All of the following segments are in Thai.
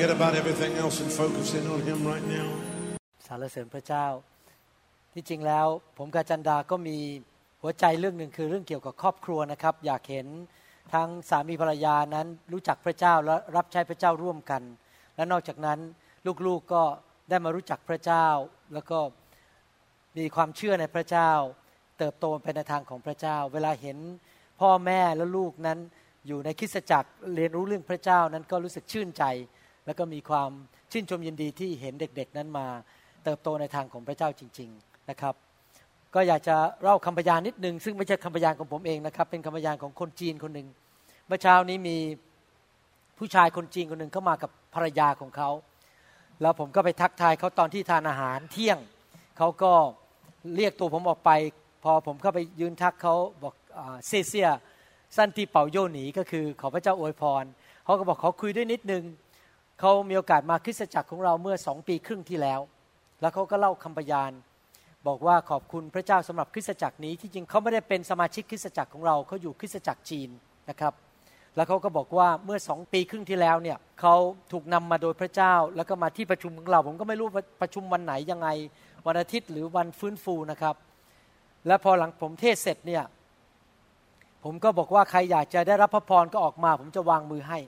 Forget about everything else and focus in on Him right now. สรรเสริญพระเจ้า ที่จริงแล้วผมกับจันดาก็มีหัวใจเรื่องหนึ่งคือเรื่องเกี่ยวกับครอบครัวนะครับ อยากเห็นทั้งสามีภรรยานั้นรู้จักพระเจ้าและรับใช้พระเจ้าร่วมกัน และนอกจากนั้นลูกๆก็ได้มารู้จักพระเจ้า แล้วก็มีความเชื่อในพระเจ้า เติบโตไปในทางของพระเจ้า เวลาเห็นพ่อแม่และลูกนั้นอยู่ในคริสตจักรเรียนรู้เรื่องพระเจ้านั้นก็รู้สึกชื่นใจ แล้วก็มีความชื่นชมยินดีที่เห็นเด็กๆ นั้นมา เติบโตในทางของพระเจ้าจริง ๆนะครับ ก็อยากจะเล่าคำพยานนิดนึงซึ่งไม่ใช่คำพยานของผมเองนะครับ เป็นคำพยานของคนจีนคนหนึ่งเมื่อเช้านี้มีผู้ชายคนจีนคนหนึ่งเข้ามากับภรรยาของเขา แล้วผมก็ไปทักทายเขาตอนที่ทานอาหารเที่ยงเขาก็เรียกตัวผมออกไป พอผมเข้าไปยืนทักเขาบอกเซเซียสั้นที่เป่าโยหนีก็คือขอพระเจ้าอวยพรเขาก็บอกขอคุยด้วยนิดนึง เขามีโอกาสมาคริสตจักรของเราเมื่อสองปีครึ่งที่แล้ว แล้วเขาก็เล่าคำพยาน บอกว่าขอบคุณพระเจ้าสำหรับคริสตจักรนี้ที่จริงเขาไม่ได้เป็นสมาชิกคริสตจักรของเราเขาอยู่คริสตจักรจีนนะครับ แล้วเขาก็บอกว่าเมื่อสองปีครึ่งที่แล้วเนี่ยเขาถูกนำมาโดยพระเจ้า แล้วก็มาที่ประชุมของเรา ผมก็ไม่รู้ประชุมวันไหนยังไง วันอาทิตย์หรือวันฟื้นฟูนะครับ และพอหลังผมเทศเสร็จเนี่ยผมก็บอกว่าใครอยากจะได้รับพระพรก็ออกมา ผมจะวางมือให้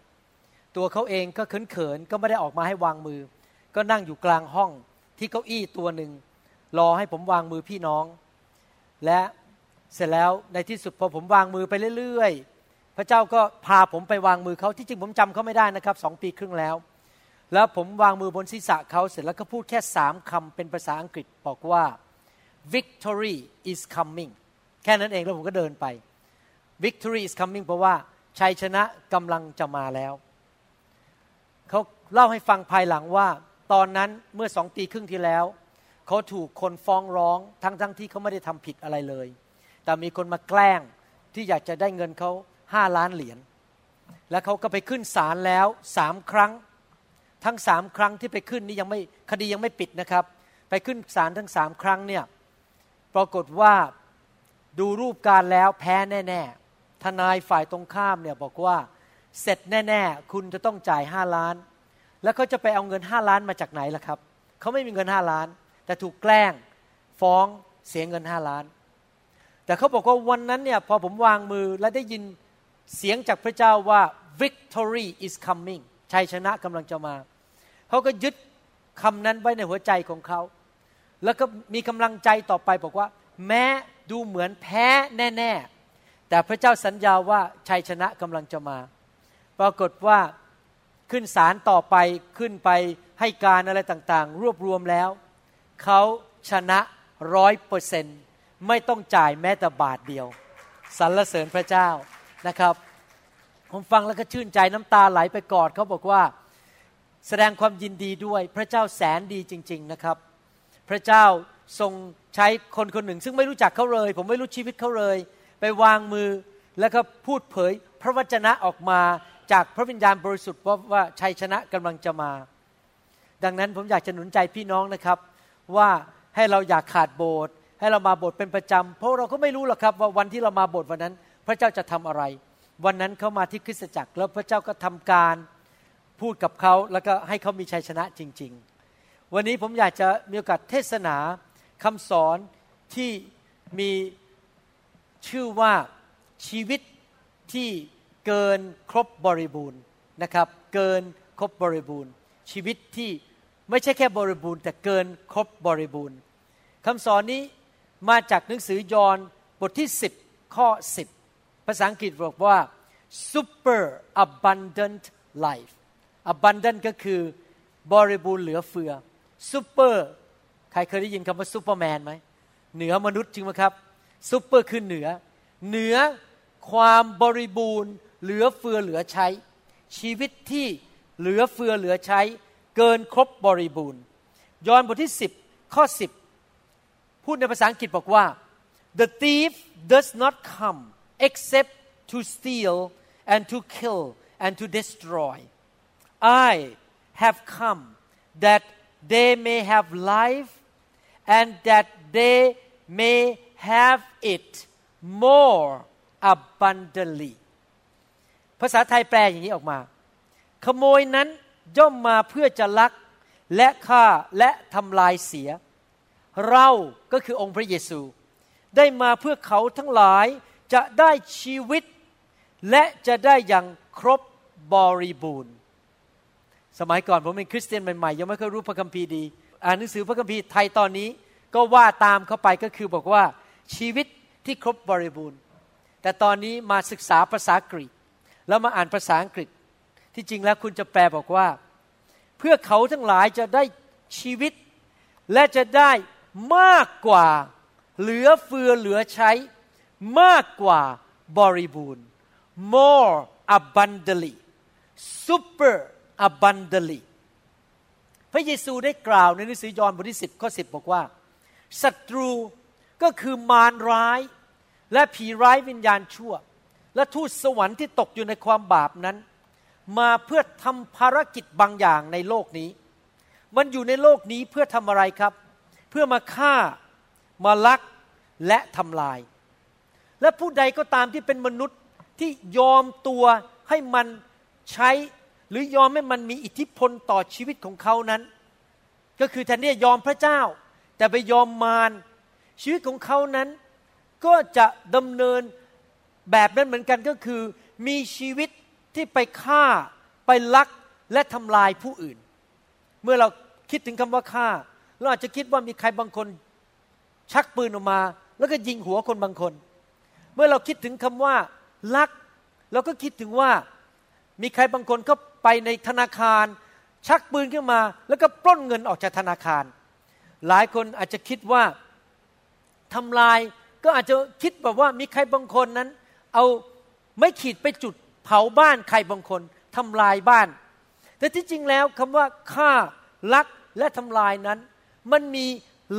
ตัวเขาเองก็เขินๆก็ไม่ได้ออกมาให้วางมือ ก็นั่งอยู่กลางห้องที่เก้าอี้ตัวหนึ่งรอให้ผมวางมือพี่น้อง และเสร็จแล้วในที่สุดพอผมวางมือไปเรื่อยๆ พระเจ้าก็พาผมไปวางมือเขาที่จริงผมจำเขาไม่ได้นะครับสองปีครึ่งแล้ว แล้วผมวางมือบนศีรษะเขาเสร็จแล้วก็พูดแค่สามคำเป็นภาษาอังกฤษบอกว่า victory is coming แค่นั้นเองแล้วผมก็เดินไป victory is coming เพราะว่าชัยชนะกำลังจะมาแล้ว เขาเล่าให้ฟังภายหลังว่า ตอนนั้นเมื่อสองปีครึ่งที่แล้ว เขาถูกคนฟ้องร้องทั้งทั้งที่เขาไม่ได้ทำผิดอะไรเลย แต่มีคนมาแกล้งที่อยากจะได้เงินเขาห้าล้านเหรียญแล้วเขาก็ไปขึ้นศาลแล้วสามครั้ง ทั้งสามครั้งที่ไปขึ้นนี่ยังไม่คดียังไม่ปิดนะครับ ไปขึ้นศาลทั้งสามครั้งเนี่ยปรากฏว่าดูรูปการแล้วแพ้แน่ ๆ ทนายฝ่ายตรงข้ามเนี่ยบอกว่า เสร็จแน่ ๆ คุณจะต้องจ่ายห้าล้าน แล้วเขาจะไปเอาเงินห้าล้านมาจากไหนล่ะครับ เขาไม่มีเงินห้าล้าน แต่ถูกแกล้งฟ้องเสียเงินห้าล้าน แต่เขาบอกว่าวันนั้นเนี่ยพอผมวางมือและได้ยินเสียงจากพระเจ้าว่า victory is coming ชัยชนะกำลังจะมา เขาก็ยึดคำนั้นไว้ในหัวใจของเขา แล้วก็มีกำลังใจต่อไปบอกว่า แม้ดูเหมือนแพ้แน่ ๆ แต่พระเจ้าสัญญาว่าชัยชนะกำลังจะมา ปรากฏว่าขึ้นศาลต่อไปขึ้นไปให้การอะไรต่างๆ รวบรวมแล้ว เขาชนะร้อยเปอร์เซนต์ไม่ต้องจ่ายแม้แต่บาทเดียวสรรเสริญพระเจ้านะครับผมฟังแล้วก็ชื่นใจน้ำตาไหลไปกอดเขาบอกว่าแสดงความยินดีด้วยพระเจ้าแสนดีจริง ๆนะครับ พระเจ้าทรงใช้คนคนหนึ่ง ซึ่งไม่รู้จักเขาเลย ผมไม่รู้ชีวิตเขาเลย ไปวางมือแล้วก็พูดเผย พระวจนะออกมา จากพระวิญญาณบริสุทธิ์ว่าว่าชัยชนะกำลังจะมา ดังนั้นผมอยากจะหนุนใจพี่น้องนะครับ ว่าให้เราอย่าขาดโบสถ์ให้เรามาโบสถ์เป็นประจำเพราะเราก็ไม่รู้หรอกครับว่าวันที่เรามาโบสถ์วันนั้น พระเจ้าจะทำอะไร วันนั้นเขามาที่คริสตจักรแล้วพระเจ้าก็ทำการพูดกับเขาแล้วก็ให้เขามีชัยชนะจริง ๆ วันนี้ผมอยากจะมีโอกาสเทศนาคำสอนที่มีชื่อว่าชีวิตที่ เกินครบบริบูรณ์นะครับ เกินครบบริบูรณ์ ชีวิตที่ไม่ใช่แค่บริบูรณ์ แต่เกินครบบริบูรณ์คำสอนนี้มาจากหนังสือยอห์นบทที่ 10 ข้อ 10 ภาษาอังกฤษบอกว่า super abundant life abundant ก็คือบริบูรณ์เหลือเฟือ super ใครเคยได้ยินคำว่าซูเปอร์แมนไหมเหนือมนุษย์จริงไหมครับซูเปอร์คือเหนือ เหนือความบริบูรณ์ เหลือเฟือเหลือใช้ ชีวิตที่เหลือเฟือเหลือใช้ เกินครบบริบูรณ์ ยอห์นบทที่ 10 ข้อ 10 พูดในภาษาอังกฤษบอกว่า the thief does not come except to steal and to kill and to destroy I have come that they may have life and that they may have it more abundantly ภาษาไทยแปลอย่างนี้ออกมา ขโมยนั้นย่อมมาเพื่อจะลักและฆ่าและทำลายเสีย เราก็คือองค์พระเยซู ได้มาเพื่อเขาทั้งหลายจะได้ชีวิต และจะได้อย่างครบบริบูรณ์ สมัยก่อนผมเป็นคริสเตียนใหม่ๆยังไม่เคยรู้พระคัมภีร์ดี อ่านหนังสือพระคัมภีร์ไทยตอนนี้ก็ว่าตามเข้าไปก็คือบอกว่าชีวิตที่ครบบริบูรณ์ แต่ตอนนี้มาศึกษาภาษากรีก แล้วมาอ่านภาษาอังกฤษ ที่จริงแล้วคุณจะแปลบอกว่า เพื่อเขาทั้งหลายจะได้ชีวิต และจะได้มากกว่าเหลือเฟือเหลือใช้ มากกว่าบริบูรณ์ more abundantly super abundantly พระเยซูได้กล่าวในหนังสือยอห์นบทที่10ข้อ10 บอกว่าศัตรูก็คือมารร้าย และผีร้ายวิญญาณชั่ว และทูตสวรรค์ที่ตกอยู่ในความบาปนั้น มาเพื่อทำภารกิจบางอย่างในโลกนี้ มันอยู่ในโลกนี้เพื่อทำอะไรครับ เพื่อมาฆ่ามาลักและทำลาย และผู้ใดก็ตามที่เป็นมนุษย์ที่ยอมตัวให้มันใช้ หรือยอมให้มันมีอิทธิพลต่อชีวิตของเขานั้น ก็คือแทนที่จะยอมพระเจ้า แต่ไปยอมมารชีวิตของเขานั้นก็จะดำเนิน แบบนั้นเหมือนกันก็คือ มีชีวิตที่ไปฆ่าไปลักและทำลายผู้อื่น เมื่อเราคิดถึงคำว่าฆ่าเราอาจจะคิดว่ามีใครบางคนชักปืนออกมา แล้วก็ยิงหัวคนบางคน เมื่อเราคิดถึงคำว่าลักเราก็คิดถึงว่ามีใครบางคนเข้าไปในธนาคาร ชักปืนขึ้นมา แล้วก็ปล้นเงินออกจากธนาคาร หลายคนอาจจะคิดว่าทำลายก็อาจจะคิดแบบว่ามีใครบางคนนั้น เอาไม่ขีดไปจุดเผาบ้านใครบางคนทำลายบ้าน แต่ที่จริงแล้วคำว่าฆ่าลักและทำลายนั้น มันมี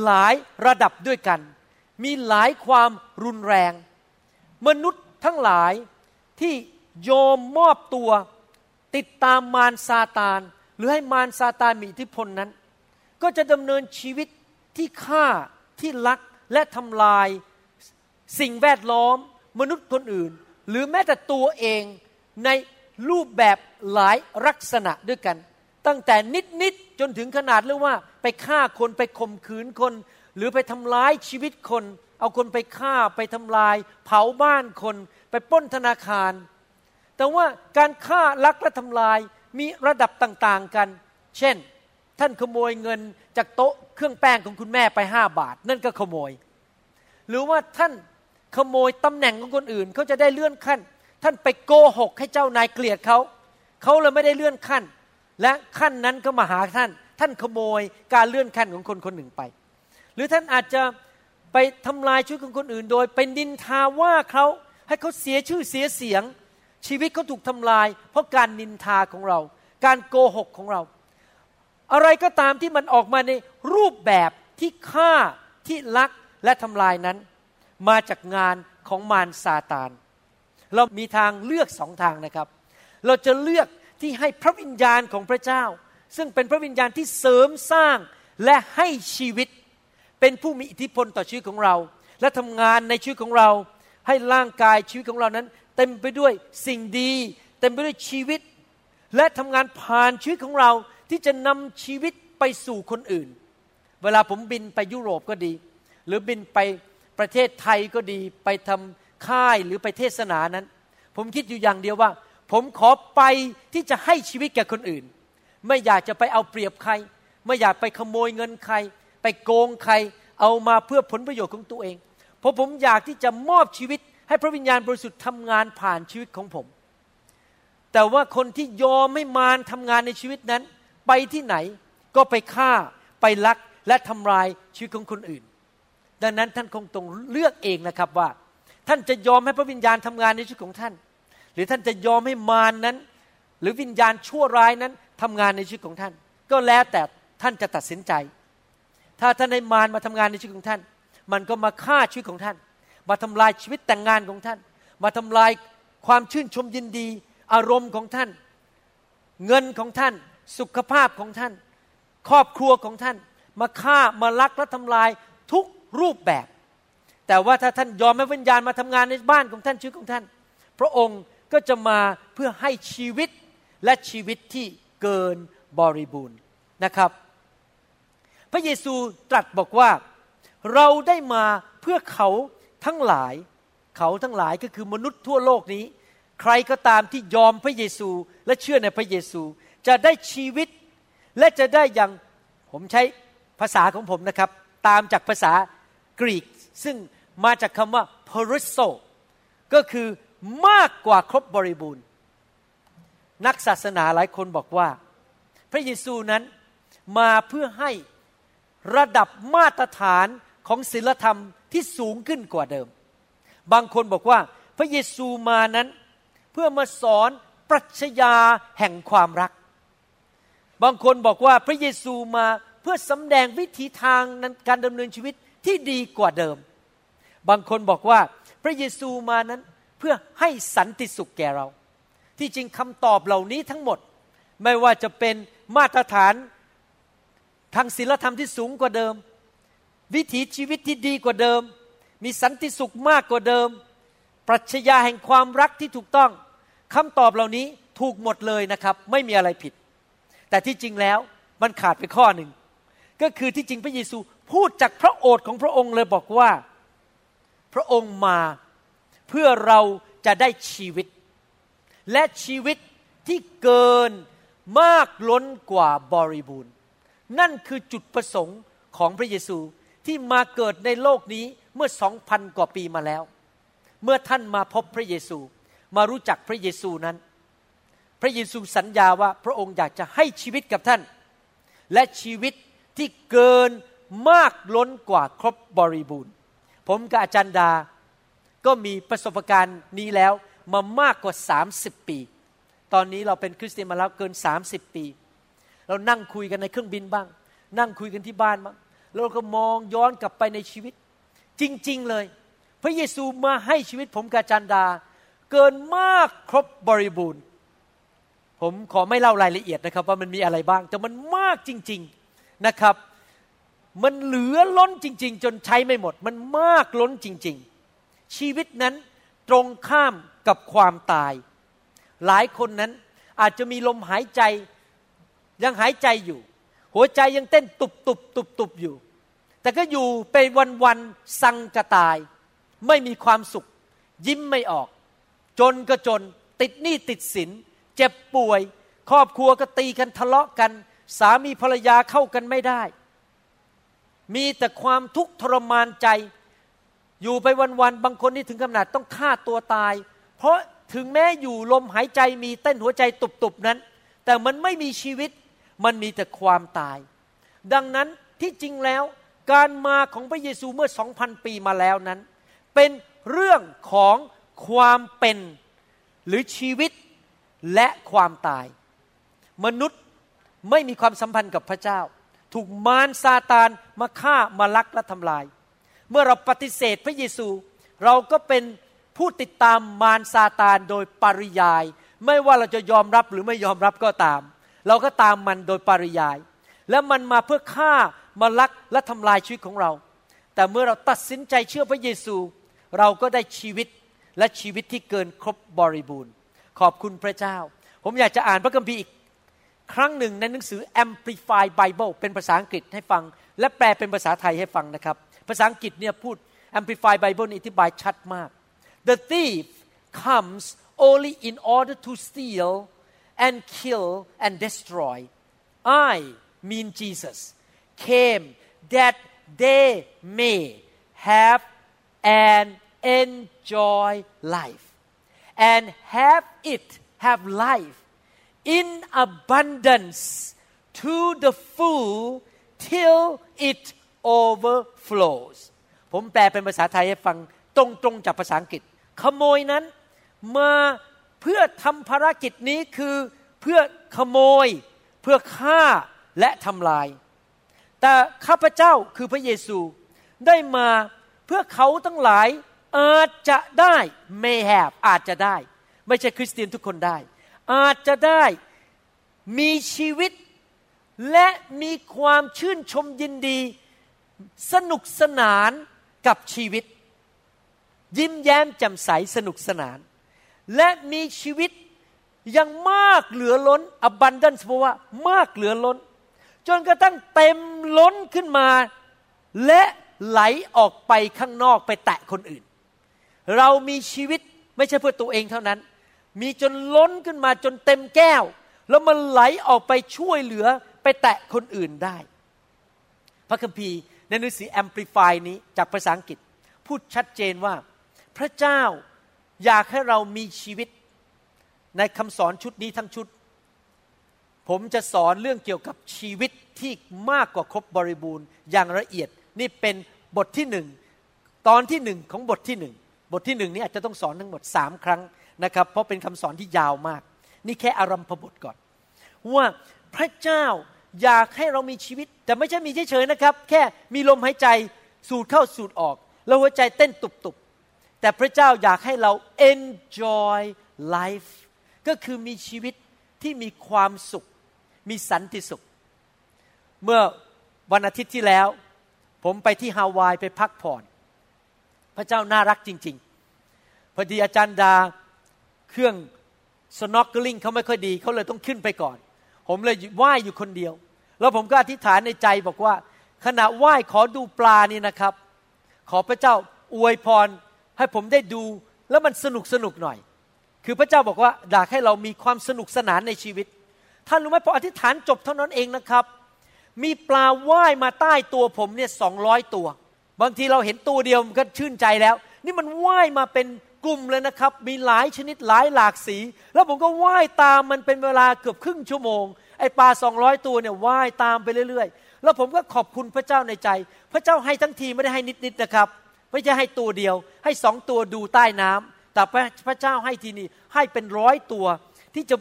หลายระดับด้วยกัน มีหลายความรุนแรง มนุษย์ทั้งหลายที่โยมมอบตัวติดตามมารซาตาน หรือให้มารซาตานมีอิทธิพลนั้น ก็จะดำเนินชีวิตที่ฆ่าที่ลักและทำลายสิ่งแวดล้อม มนุษย์คนอื่น หรือแม้แต่ตัวเองในรูปแบบหลายลักษณะด้วยกัน ตั้งแต่นิด ๆ จนถึงขนาดเรียกว่าไปฆ่าคนไปข่มขืนคน หรือไปทำร้ายชีวิตคน เอาคนไปฆ่าไปทำลาย เผาบ้านคน ไปป้นธนาคาร แต่ว่าการฆ่าลักและทำลายมีระดับต่าง ๆ กัน เช่น ท่านขโมยเงินจากโต๊ะเครื่องแป้งของคุณแม่ไปห้าบาท นั่นก็ขโมย หรือว่าท่าน ขโมยตำแหน่งของคนอื่น เขาจะได้เลื่อนขั้น ท่านไปโกหกให้เจ้านายเกลียดเขา เขาเลยไม่ได้เลื่อนขั้น และขั้นนั้นก็มาหาท่าน ท่านขโมยการเลื่อนขั้นของคนคนหนึ่งไป หรือท่านอาจจะไปทำลายชีวิตของคนอื่น โดยเป็นดินทาว่าเขาให้เขาเสียชื่อเสียเสียง ชีวิตเขาถูกทำลาย เพราะการนินทาของเรา การโกหกของเรา อะไรก็ตามที่มันออกมาในรูปแบบที่ฆ่าที่ลักและทำลายนั้น มาจากงานของมารซาตาน เรามีทางเลือกสองทางนะครับ เราจะเลือกที่ให้พระวิญญาณของพระเจ้า ซึ่งเป็นพระวิญญาณที่เสริมสร้างและให้ชีวิต เป็นผู้มีอิทธิพลต่อชีวิตของเรา และทำงานในชีวิตของเรา ให้ร่างกายชีวิตของเรานั้น เต็มไปด้วยสิ่งดี เต็มไปด้วยชีวิต และทำงานผ่านชีวิตของเราที่จะนำชีวิตไปสู่คนอื่น เวลาผมบินไปยุโรปก็ดี หรือบินไป ประเทศไทยก็ดีไปทำค่ายหรือไปเทศนานั้น ผมคิดอยู่อย่างเดียวว่า ผมขอไปที่จะให้ชีวิตแก่คนอื่น ไม่อยากจะไปเอาเปรียบใคร ไม่อยากไปขโมยเงินใคร ไปโกงใคร เอามาเพื่อผลประโยชน์ของตัวเอง เพราะผมอยากที่จะมอบชีวิตให้พระวิญญาณบริสุทธิ์ทำงานผ่านชีวิตของผม แต่ว่าคนที่ยอมไม่มานทำงานในชีวิตนั้น ไปที่ไหนก็ไปฆ่าไปลักและทำลายชีวิตของคนอื่น ดังนั้นท่านคงต้องเลือกเองนะครับว่า ท่านจะยอมให้พระวิญญาณทำงานในชีวิตของท่าน หรือท่านจะยอมให้มารนนั้น หรือวิญญาณชั่วร้ายนั้นทำงานในชีวิตของท่าน ก็แล้วแต่ท่านจะตัดสินใจ ถ้าท่านให้มารมาทำงานในชีวิตของท่าน มันก็มาฆ่าชีวิตของท่าน มาทำลายชีวิตแต่งงานของท่าน มาทำลายความชื่นชมยินดี อารมณ์ของท่าน เงินของท่าน สุขภาพของท่าน ครอบครัวของท่าน มาฆ่ามาลักและทำลายทุก รูปแบบ แต่ว่าถ้าท่านยอมให้วิญญาณมาทำงานในบ้านของท่านชีวิตของท่าน พระองค์ก็จะมาเพื่อให้ชีวิตและชีวิตที่เกินบริบูรณ์นะครับ พระเยซูตรัสบอกว่าเราได้มาเพื่อเขาทั้งหลาย เขาทั้งหลายก็คือมนุษย์ทั่วโลกนี้ ใครก็ตามที่ยอมพระเยซูและเชื่อในพระเยซู จะได้ชีวิตและจะได้อย่างผมใช้ภาษาของผมนะครับ ตามจากภาษา กรีก ซึ่งมาจากคำว่า p e r i s o ก็คือมากกว่าครบบริบูรณ์ นักศาสนาหลายคนบอกว่า พระเยซูนั้นมาเพื่อให้ระดับมาตรฐานของศีลธรรมที่สูงขึ้นกว่าเดิม บางคนบอกว่าพระเยซูมานั้นเพื่อมาสอนปรัชญาแห่งความรัก บางคนบอกว่าพระเยซูมาเพื่อสำแดงวิธีทางการดำเนินชีวิต ที่ดีกว่าเดิม บางคนบอกว่าพระเยซูมานั้นเพื่อให้สันติสุขแก่เรา ที่จริงคำตอบเหล่านี้ทั้งหมด ไม่ว่าจะเป็นมาตรฐานทางศีลธรรมที่สูงกว่าเดิม วิถีชีวิตที่ดีกว่าเดิม มีสันติสุขมากกว่าเดิม ปรัชญาแห่งความรักที่ถูกต้องคำตอบเหล่านี้ถูกหมดเลยนะครับ ไม่มีอะไรผิด แต่ที่จริงแล้วมันขาดไปข้อหนึ่งก็คือที่จริงพระเยซู พูดจากพระโอษฐ์ของพระองค์เลยบอกว่า พระองค์มาเพื่อเราจะได้ชีวิต และชีวิตที่เกินมากล้นกว่าบริบูรณ์ นั่นคือจุดประสงค์ของพระเยซูที่มาเกิดในโลกนี้เมื่อสองพันกว่าปีมาแล้ว เมื่อท่านมาพบพระเยซู มารู้จักพระเยซูนั้น พระเยซูสัญญาว่าพระองค์อยากจะให้ชีวิตกับท่าน และชีวิตที่เกิน มากล้นกว่าครบบริบูรณ์ ผมกับอาจารย์ดา ก็มีประสบการณ์นี้แล้วมามากกว่า 30 ปี ตอนนี้เราเป็นคริสเตียนมาแล้วเกิน 30 ปี เรานั่งคุยกันในเครื่องบินบ้าง นั่งคุยกันที่บ้านบ้างเราก็มองย้อนกลับไปในชีวิต จริง ๆเลย พระเยซูมาให้ชีวิตผมกับอาจารย์ดา เกินมากครบบริบูรณ์ ผมขอไม่เล่ารายละเอียดนะครับ ว่ามันมีอะไรบ้าง แต่มันมากจริง ๆนะครับ มันเหลือล้นจริง ๆ จนใช้ไม่หมด มันมากล้นจริง ๆ ชีวิตนั้นตรงข้ามกับความตาย หลายคนนั้นอาจจะมีลมหายใจยังหายใจอยู่ หัวใจยังเต้นตุบตุบตุบตุบอยู่ แต่ก็อยู่ไปวันวันสังกตาย ไม่มีความสุข ยิ้มไม่ออก จนก็จนติดหนี้ติดสิน เจ็บป่วย ครอบครัวก็ตีกันทะเลาะกัน สามีภรรยาเข้ากันไม่ได้ มีแต่ความทุกข์ทรมานใจ อยู่ไปวันๆบางคนนี่ถึงขนาดต้องฆ่าตัวตาย เพราะถึงแม้อยู่ลมหายใจมีเต้นหัวใจตุบๆนั้น แต่มันไม่มีชีวิตมันมีแต่ความตาย ดังนั้นที่จริงแล้ว การมาของพระเยซูเมื่อสองพันปีมาแล้วนั้น เป็นเรื่องของความเป็นหรือชีวิตและความตาย มนุษย์ไม่มีความสัมพันธ์กับพระเจ้า ถูกมารซาตานมาฆ่ามาลักและทำลาย เมื่อเราปฏิเสธพระเยซู เราก็เป็นผู้ติดตามมารซาตานโดยปริยาย ไม่ว่าเราจะยอมรับหรือไม่ยอมรับก็ตาม เราก็ตามมันโดยปริยาย และมันมาเพื่อฆ่ามาลักและทำลายชีวิตของเรา แต่เมื่อเราตัดสินใจเชื่อพระเยซู เราก็ได้ชีวิตและชีวิตที่เกินครบบริบูรณ์ ขอบคุณพระเจ้า ผมอยากจะอ่านพระคัมภีร์อีก ครั้งหนึ่งในหนังสือ Amplified Bible เป็นภาษาอังกฤษให้ฟัง และแปลเป็นภาษาไทยให้ฟังนะครับ ภาษาอังกฤษเนี่ยพูด Amplified Bible นี่อธิบายชัดมาก the thief comes only in order to steal and kill and destroy I mean Jesus came that they may have and enjoy life and have it have life in abundance to the full till it overflows ผมแปลเป็นภาษาไทยให้ฟังตรงๆจากภาษาอังกฤษ ขโมยนั้นมาเพื่อทำภารกิจนี้คือเพื่อขโมย เพื่อฆ่าและทำลาย แต่ข้าพเจ้าคือพระเยซูได้มาเพื่อเขาทั้งหลายอาจจะได้ may have อาจจะได้ ไม่ใช่คริสเตียนทุกคนได้ อาจจะได้มีชีวิตและมีความชื่นชมยินดี สนุกสนานกับชีวิต ยิ้มแย้มแจ่มใสสนุกสนาน และมีชีวิตยังมากเหลือล้น abundance เพราะว่ามากเหลือล้น จนกระทั่งเต็มล้นขึ้นมา และไหลออกไปข้างนอกไปแตะคนอื่น เรามีชีวิตไม่ใช่เพื่อตัวเองเท่านั้น มีจนล้นขึ้นมาจนเต็มแก้ว แล้วมันไหลออกไปช่วยเหลือไปแตะคนอื่นได้ พระคัมภีร์ในหนังสือ Amplify นี้จากภาษาอังกฤษ พูดชัดเจนว่า พระเจ้าอยากให้เรามีชีวิตในคำสอนชุดนี้ทั้งชุด ผมจะสอนเรื่องเกี่ยวกับชีวิตที่มากกว่าครบบริบูรณ์อย่างละเอียด นี่เป็นบทที่หนึ่งตอนที่หนึ่งของบทที่หนึ่งบทที่หนึ่งนี้อาจจะต้องสอนทั้งหมดสามครั้ง นะครับเพราะเป็นคำสอนที่ยาวมาก นี่แค่อารัมพบทก่อน ว่าพระเจ้าอยากให้เรามีชีวิต แต่ไม่ใช่มีเฉยๆนะครับ แค่มีลมหายใจสูดเข้าสูดออก แล้วหัวใจเต้นตุบๆ แต่พระเจ้าอยากให้เรา enjoy life ก็คือมีชีวิตที่มีความสุข มีสันติสุข เมื่อวันอาทิตย์ที่แล้ว ผมไปที่ฮาวายไปพักผ่อน พระเจ้าน่ารักจริง ๆ พอดีอาจารย์ดา เครื่องสโนว์กลิงเขาไม่ค่อยดีเขาเลยต้องขึ้นไปก่อน ผมเลยว่ายอยู่คนเดียว แล้วผมก็อธิษฐานในใจบอกว่า ขณะว่ายขอดูปลานี่นะครับ ขอพระเจ้าอวยพรให้ผมได้ดูแล้วมันสนุกสนุกหน่อย คือพระเจ้าบอกว่าอยากให้เรามีความสนุกสนานในชีวิต ท่านรู้ไหมพออธิษฐานจบเท่านั้นเองนะครับ มีปลาว่ายมาใต้ตัวผมเนี่ยสองร้อยตัว บางทีเราเห็นตัวเดียวมันก็ชื่นใจแล้ว นี่มันว่ายมาเป็น กลุ่มเลยนะครับ มีหลายชนิดหลายหลากสี แล้วผมก็ว่ายตามมันเป็นเวลาเกือบครึ่งชั่วโมง ไอปลาสองร้อยตัวเนี่ยว่ายตามไปเรื่อย ๆ แล้วผมก็ขอบคุณพระเจ้าในใจ พระเจ้าให้ทั้งทีไม่ได้ให้นิดๆนะครับ ไม่ใช่ให้ตัวเดียว ให้สองตัวดูใต้น้ำแต่พระเจ้าให้ทีนี้ให้เป็นร้อยตัว ที่จะ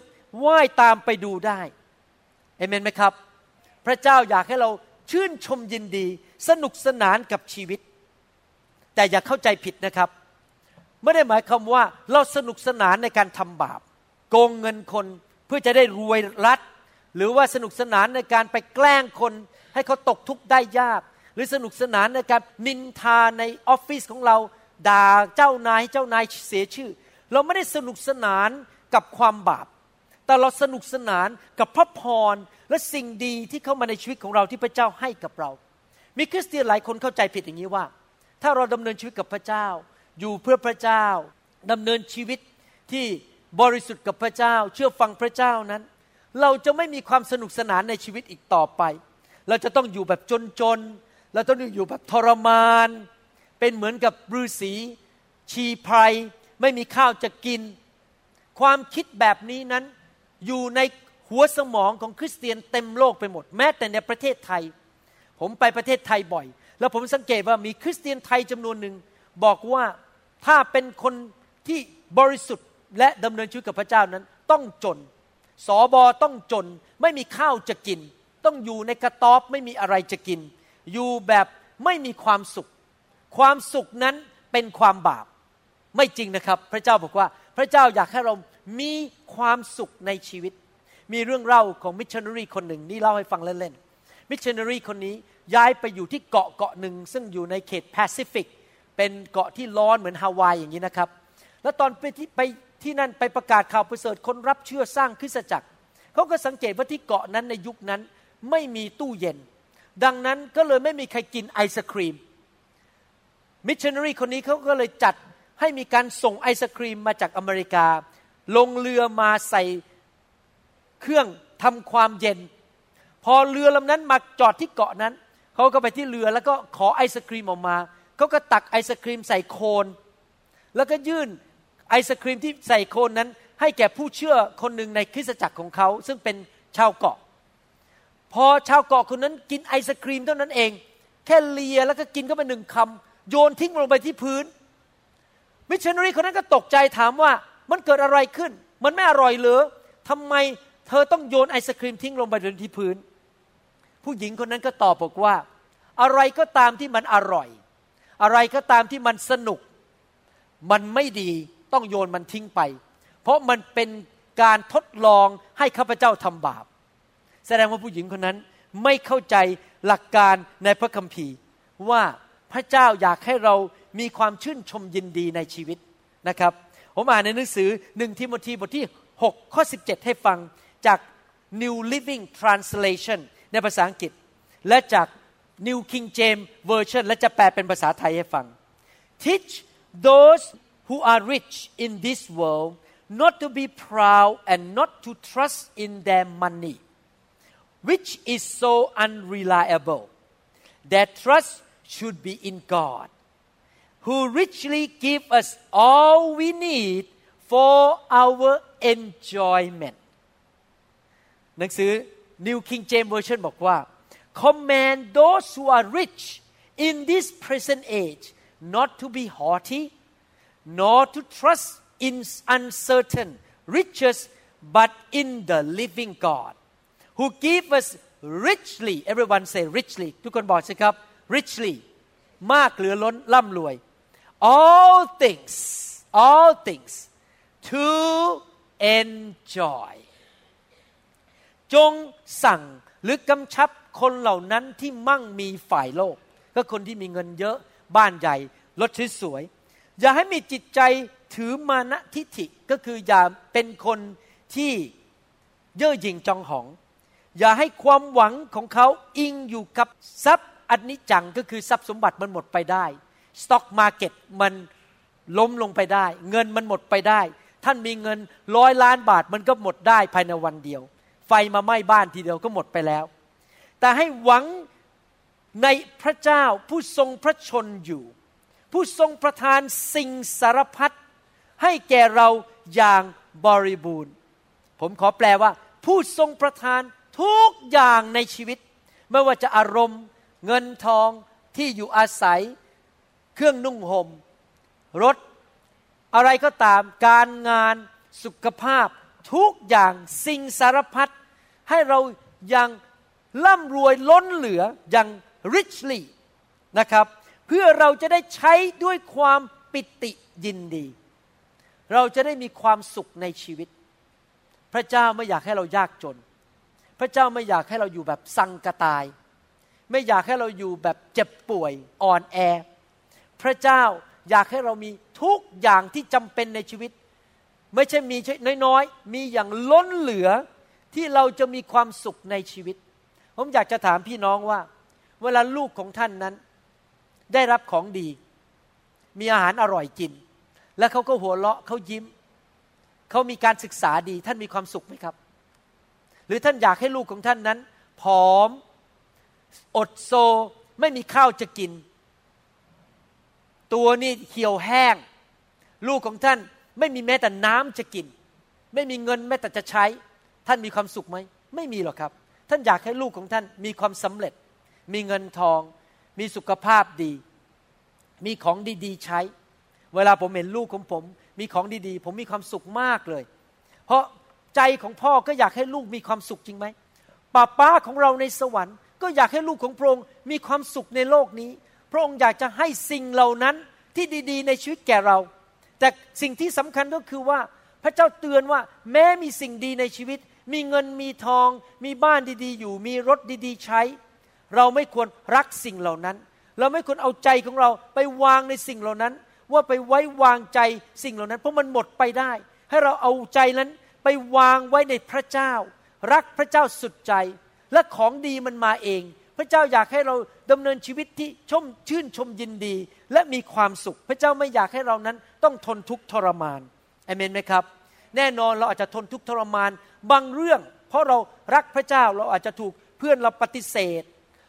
ว่ายตามไปดูได้เอเมนไหมครับ พระเจ้าอยากให้เราชื่นชมยินดี สนุกสนานกับชีวิต แต่อย่าเข้าใจผิดนะครับ ไม่ได้หมายความว่าเราสนุกสนานในการทำบาป โกงเงินคนเพื่อจะได้รวยรัด หรือว่าสนุกสนานในการไปแกล้งคน ให้เขาตกทุกข์ได้ยาก หรือสนุกสนานในการนินทาในออฟฟิศของเราด่าเจ้านายให้เจ้านายเสียชื่อ เราไม่ได้สนุกสนานกับความบาป แต่เราสนุกสนานกับพระพรและสิ่งดีที่เข้ามาในชีวิตของเราที่พระเจ้าให้กับเรา มีคริสเตียนหลายคนเข้าใจผิดอย่างนี้ว่า ถ้าเราดำเนินชีวิตกับพระเจ้า อยู่เพื่อพระเจ้าดำเนินชีวิตที่บริสุทธิ์กับพระเจ้า เชื่อฟังพระเจ้านั้น เราจะไม่มีความสนุกสนานในชีวิตอีกต่อไป เราจะต้องอยู่แบบจนๆเราต้องอยู่แบบทรมาน เป็นเหมือนกับฤาษีชีไพรไม่มีข้าวจะกิน ความคิดแบบนี้นั้นอยู่ในหัวสมองของคริสเตียนเต็มโลกไปหมด แม้แต่ในประเทศไทย ผมไปประเทศไทยบ่อย แล้วผมสังเกตว่ามีคริสเตียนไทยจำนวนหนึ่งบอกว่า ถ้าเป็นคนที่บริสุทธิ์และดำเนินชีวิตกับพระเจ้านั้น ต้องจน สอบอต้องจน ไม่มีข้าวจะกิน ต้องอยู่ในกระต๊อบไม่มีอะไรจะกิน อยู่แบบไม่มีความสุข ความสุขนั้นเป็นความบาป ไม่จริงนะครับ พระเจ้าบอกว่า พระเจ้าอยากให้เรามีความสุขในชีวิต มีเรื่องเล่าของมิชชันนารีคนหนึ่งนี่เล่าให้ฟังเล่นๆมิชชันนารีคนนี้ย้ายไปอยู่ที่เกาะเกาะหนึ่งซึ่งอยู่ในเขตแปซิฟิกเเป็นเกาะที่ร้อนเหมือนฮาวายอย่างนี้นะครับ แล้วตอนไปที่ไปที่นั่นไปประกาศข่าวประเสริฐคนรับเชื่อสร้างคริสตจักรเขาก็สังเกตว่าที่เกาะนั้นในยุคนั้นไม่มีตู้เย็น ดังนั้นก็เลยไม่มีใครกินไอศครีม มิชชันนารีคนนี้เขาก็เลยจัดให้มีการส่งไอศครีมมาจากอเมริกา ลงเรือมาใส่เครื่องทำความเย็น พอเรือลำนั้นมาจอดที่เกาะนั้นเขาก็ไปที่เรือแล้วก็ขอไอศครีมออกมา เขาก็ตักไอศครีมใส่โคน แล้วก็ยื่นไอศครีมที่ใส่โคนนั้น ให้แก่ผู้เชื่อคนหนึ่งในคริสตจักรของเขา ซึ่งเป็นชาวเกาะ พอชาวเกาะคนนั้นกินไอศครีมเท่านั้นเอง แค่เลียแล้วก็กินก็ไปหนึ่งคำโยนทิ้งลงไปที่พื้น มิชชันนารีคนนั้นก็ตกใจถามว่ามันเกิดอะไรขึ้น มันไม่อร่อยเหรอทำไมเธอต้องโยนไอศครีมทิ้งลงไปบนที่พื้น ผู้หญิงคนนั้นก็ตอบบอกว่า อะไรก็ตามที่มันอร่อย อะไรก็ตามที่มันสนุก มันไม่ดีต้องโยนมันทิ้งไป เพราะมันเป็นการทดลองให้ข้าพเจ้าทำบาป แสดงว่าผู้หญิงคนนั้นไม่เข้าใจหลักการในพระคัมภีร์ ว่าพระเจ้าอยากให้เรามีความชื่นชมยินดีในชีวิตนะครับ ผมอ่านในหนังสือหนึ่งทิโมธีบทที่ 6 ข้อ 17 ให้ฟังจาก New Living Translation ในภาษาอังกฤษ และจาก New King James Version และจะแปลเป็นภาษาไทยให้ฟัง Teach those who are rich in this world not to be proud and not to trust in their money which is so unreliable their trust should be in God who richly give us all we need for our enjoyment หนังสือ New King James Version บอกว่า command those who are rich in this present age not to be haughty nor to trust in uncertain riches but in the living God who give us richly everyone say richly ทุกคนบอกสิครับ richly มากเหลือล้นร่ำรวย all things all things to enjoy จงสั่งหรือกำชับ คนเหล่านั้นที่มั่งมีฝ่ายโลก ก็คนที่มีเงินเยอะบ้านใหญ่รถสวยๆอย่าให้มีจิตใจถือมานะทิฐิก็คืออย่าเป็นคนที่เย่อหยิ่งจองหอง อย่าให้ความหวังของเขาอิงอยู่กับทรัพย์อันนิจังก็คือทรัพย์สมบัติมันหมดไปได้สต็อกมาเก็ตมันล้มลงไปได้ เงินมันหมดไปได้ ท่านมีเงินร้อยล้านบาทมันก็หมดได้ภายในวันเดียว ไฟมาไหม้บ้านทีเดียวก็หมดไปแล้ว แต่ให้หวังในพระเจ้าผู้ทรงพระชนอยู่ ผู้ทรงประทานสิ่งสารพัดให้แก่เราอย่างบริบูรณ์ ผมขอแปลว่า ผู้ทรงประทานทุกอย่างในชีวิต ไม่ว่าจะอารมณ์ เงินทองที่อยู่อาศัย เครื่องนุ่งหม่มรถ อะไรก็ตามการงานสุขภาพทุกอย่างสิ่งสารพัดให้เรายัง ร่ำรวยล้นเหลืออย่าง richly นะครับ เพื่อเราจะได้ใช้ด้วยความปิติยินดี เราจะได้มีความสุขในชีวิต พระเจ้าไม่อยากให้เรายากจน พระเจ้าไม่อยากให้เราอยู่แบบสังกตาย ไม่อยากให้เราอยู่แบบเจ็บป่วยอ่อนแอ พระเจ้าอยากให้เรามีทุกอย่างที่จำเป็นในชีวิต ไม่ใช่มีน้อยๆ มีอย่างล้นเหลือที่เราจะมีความสุขในชีวิต ผมอยากจะถามพี่น้องว่า เวลาลูกของท่านนั้น ได้รับของดี มีอาหารอร่อยกิน แล้วเขาก็หัวเราะเขายิ้ม เขามีการศึกษาดี ท่านมีความสุขไหมครับ หรือท่านอยากให้ลูกของท่านนั้น ผอม อดโซ ไม่มีข้าวจะกิน ตัวนี่เหี่ยวแห้ง ลูกของท่านไม่มีแม้แต่น้ำจะกิน ไม่มีเงินแม้แต่จะใช้ ท่านมีความสุขไหม ไม่มีหรอกครับ ท่านอยากให้ลูกของท่านมีความสำเร็จ มีเงินทอง มีสุขภาพดี มีของดีๆใช้ เวลาผมเห็นลูกของผม มีของดีๆ ผมมีความสุขมากเลย เพราะใจของพ่อก็อยากให้ลูกมีความสุขจริงไหมป้าป้าของเราในสวรรค์ ก็อยากให้ลูกของพระองค์มีความสุขในโลกนี้ พระองค์อยากจะให้สิ่งเหล่านั้นที่ดีๆ ในชีวิตแก่เรา แต่สิ่งที่สำคัญก็คือว่าพระเจ้าเตือนว่าแม้มีสิ่งดีในชีวิต มีเงินมีทอง มีบ้านดีๆ อยู่ มีรถดีๆ ใช้ เราไม่ควรรักสิ่งเหล่านั้น เราไม่ควรเอาใจของเราไปวางในสิ่งเหล่านั้น ว่าไปไว้วางใจสิ่งเหล่านั้น เพราะมันหมดไปได้ ให้เราเอาใจนั้นไปวางไว้ในพระเจ้า รักพระเจ้าสุดใจ และของดีมันมาเอง พระเจ้าอยากให้เราดำเนินชีวิตที่ชมชื่นชมยินดี และมีความสุข พระเจ้าไม่อยากให้เรานั้นต้องทนทุกข์ทรมานเอเมนไหมครับ แน่นอนเราอาจจะทนทุกข์ทรมาน บางเรื่อง เพราะเรารักพระเจ้าเราอาจจะถูกเพื่อนเราปฏิเสธ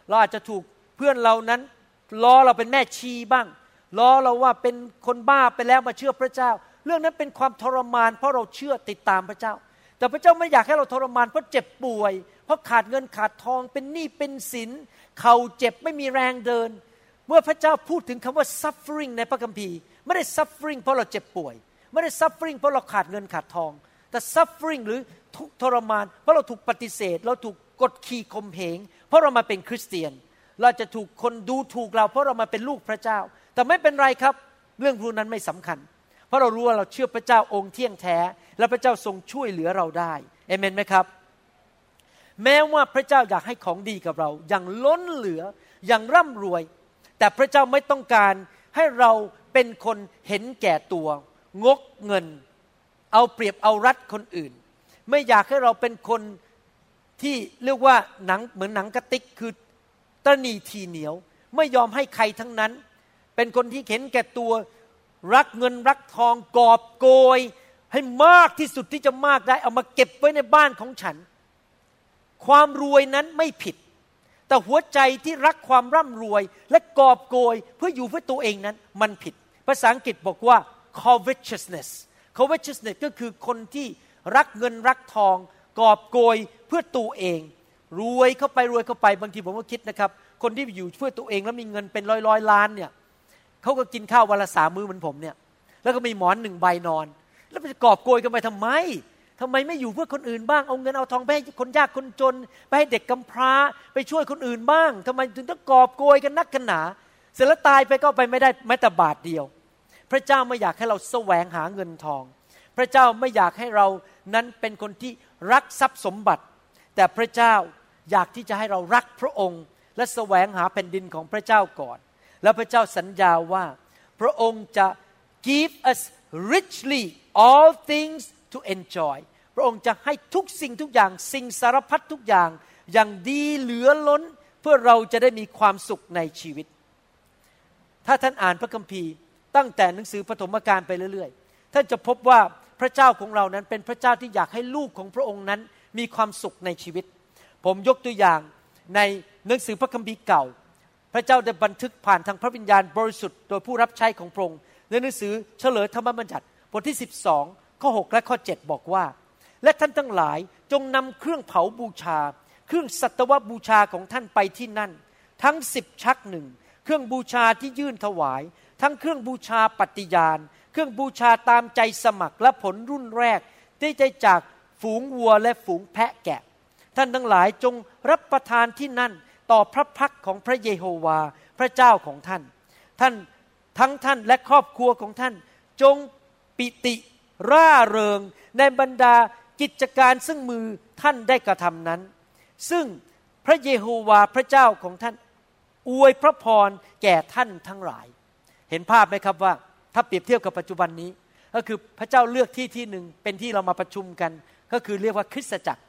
เราอาจจะถูกเพื่อนเรานั้นล้อเราเป็นแม่ชีบ้างล้อเราว่าเป็นคนบ้าไปแล้วมาเชื่อพระเจ้า เรื่องนั้นเป็นความทรมาน เพราะเราเชื่อติดตามพระเจ้า แต่พระเจ้าไม่อยากให้เราทรมานเพราะเจ็บป่วย เพราะขาดเงินขาดทองเป็นหนี้เป็นสินเข่าเจ็บไม่มีแรงเดิน เมื่อพระเจ้าพูดถึงคำว่า suffering ในพระคัมภีร์ ไม่ได้ suffering เพราะเราเจ็บป่วย ไม่ได้ suffering เพราะเราขาดเงินขาดทอง แต่ suffering หรือทุกทรมาน เพราะเราถูกปฏิเสธ เราถูกกดขี่ข่มเหง เพราะเรามาเป็นคริสเตียน เราจะถูกคนดูถูกเราเพราะเรามาเป็นลูกพระเจ้า แต่ไม่เป็นไรครับ เรื่องพวกนั้นไม่สำคัญ เพราะเรารู้ว่าเราเชื่อพระเจ้าองค์เที่ยงแท้ และพระเจ้าทรงช่วยเหลือเราได้เอเมนไหมครับ แม้ว่าพระเจ้าอยากให้ของดีกับเรา อย่างล้นเหลืออย่างร่ำรวย แต่พระเจ้าไม่ต้องการให้เราเป็นคนเห็นแก่ตัว งกเงิน เอาเปรียบเอารัดคนอื่น ไม่อยากให้เราเป็นคนที่เรียกว่าหนังเหมือนหนังกระติกคือตนีทีเหนียว ไม่ยอมให้ใครทั้งนั้น เป็นคนที่เห็นแก่ตัวรักเงินรักทองกอบโกย ให้มากที่สุดที่จะมากได้ เอามาเก็บไว้ในบ้านของฉัน ความรวยนั้นไม่ผิด แต่หัวใจที่รักความร่ำรวยและกอบโกยเพื่ออยู่เพื่อตัวเองนั้นมันผิด ภาษาอังกฤษบอกว่า covetousness covetousness ก็คือคนที่รักเงินรักทอง กอบโกยเพื่อตัวเอง รวยเข้าไปรวยเข้าไปบางทีผมก็คิดนะครับ คนที่อยู่เพื่อตัวเองแล้วมีเงินเป็นร้อยร้อยล้านเนี่ยเขาก็กินข้าววันละสามมื้อเหมือนผมเนี่ยแล้วก็มีหมอนหนึ่งใบนอน แล้วจะกอบโกยกันไปทำไมทำไมไม่อยู่เพื่อคนอื่นบ้างเอาเงินเอาทองไปให้คนยากคนจน ไปให้เด็กกำพร้าไปช่วยคนอื่นบ้างทำไมถึงต้องกอบโกยกันนักกันหนาเสร็จแล้วตายไปก็ไปไม่ได้แม้แต่บาทเดียว พระเจ้าไม่อยากให้เราแสวงหาเงินทอง พระเจ้าไม่อยากให้เรานั้นเป็นคนที่รักทรัพย์สมบัติ แต่พระเจ้าอยากที่จะให้เรารักพระองค์ และแสวงหาแผ่นดินของพระเจ้าก่อน แล้วพระเจ้าสัญญาว่าพระองค์จะ give us richly all things to enjoy พระองค์จะให้ทุกสิ่งทุกอย่างสิ่งสารพัดทุกอย่างอย่างดีเหลือล้น เพื่อเราจะได้มีความสุขในชีวิต ถ้าท่านอ่านพระคัมภีร์ ตั้งแต่หนังสือปฐมกาลไปเรื่อยๆ ท่านจะพบว่าพระเจ้าของเรานั้นเป็นพระเจ้าที่อยากให้ลูกของพระองค์นั้นมีความสุขในชีวิต ผมยกตัวอย่างในหนังสือพระคัมภีร์เก่า พระเจ้าได้บันทึกผ่านทางพระวิญญาณบริสุทธิ์โดยผู้รับใช้ของพระองค์ในหนังสือเฉลยธรรมบัญญัติบทที่ 12 ข้อ 6 และข้อ 7 บอกว่า และท่านทั้งหลายจงนำเครื่องเผาบูชา เครื่องสัตวบูชาของท่านไปที่นั่น ทั้งสิบชักหนึ่งเครื่องบูชาที่ยื่นถวาย ทั้งเครื่องบูชาปฏิญาณ เครื่องบูชาตามใจสมัครและผลรุ่นแรก ที่ได้จากฝูงวัวและฝูงแพะแกะ ท่านทั้งหลายจงรับประทานที่นั่นต่อพระพักของพระเยโฮวาพระเจ้าของท่าน ท่านทั้งท่านและครอบครัวของท่าน จงปิติร่าเริงในบรรดากิจการซึ่งมือท่านได้กระทำนั้น ซึ่งพระเยโฮวาพระเจ้าของท่าน อวยพระพรแก่ท่านทั้งหลาย เห็นภาพไหมครับว่าถ้าเปรียบเทียบกับปัจจุบันนี้ ก็คือพระเจ้าเลือกที่ที่หนึ่งเป็นที่เรามาประชุมกัน ก็คือเรียกว่าคริสตจักร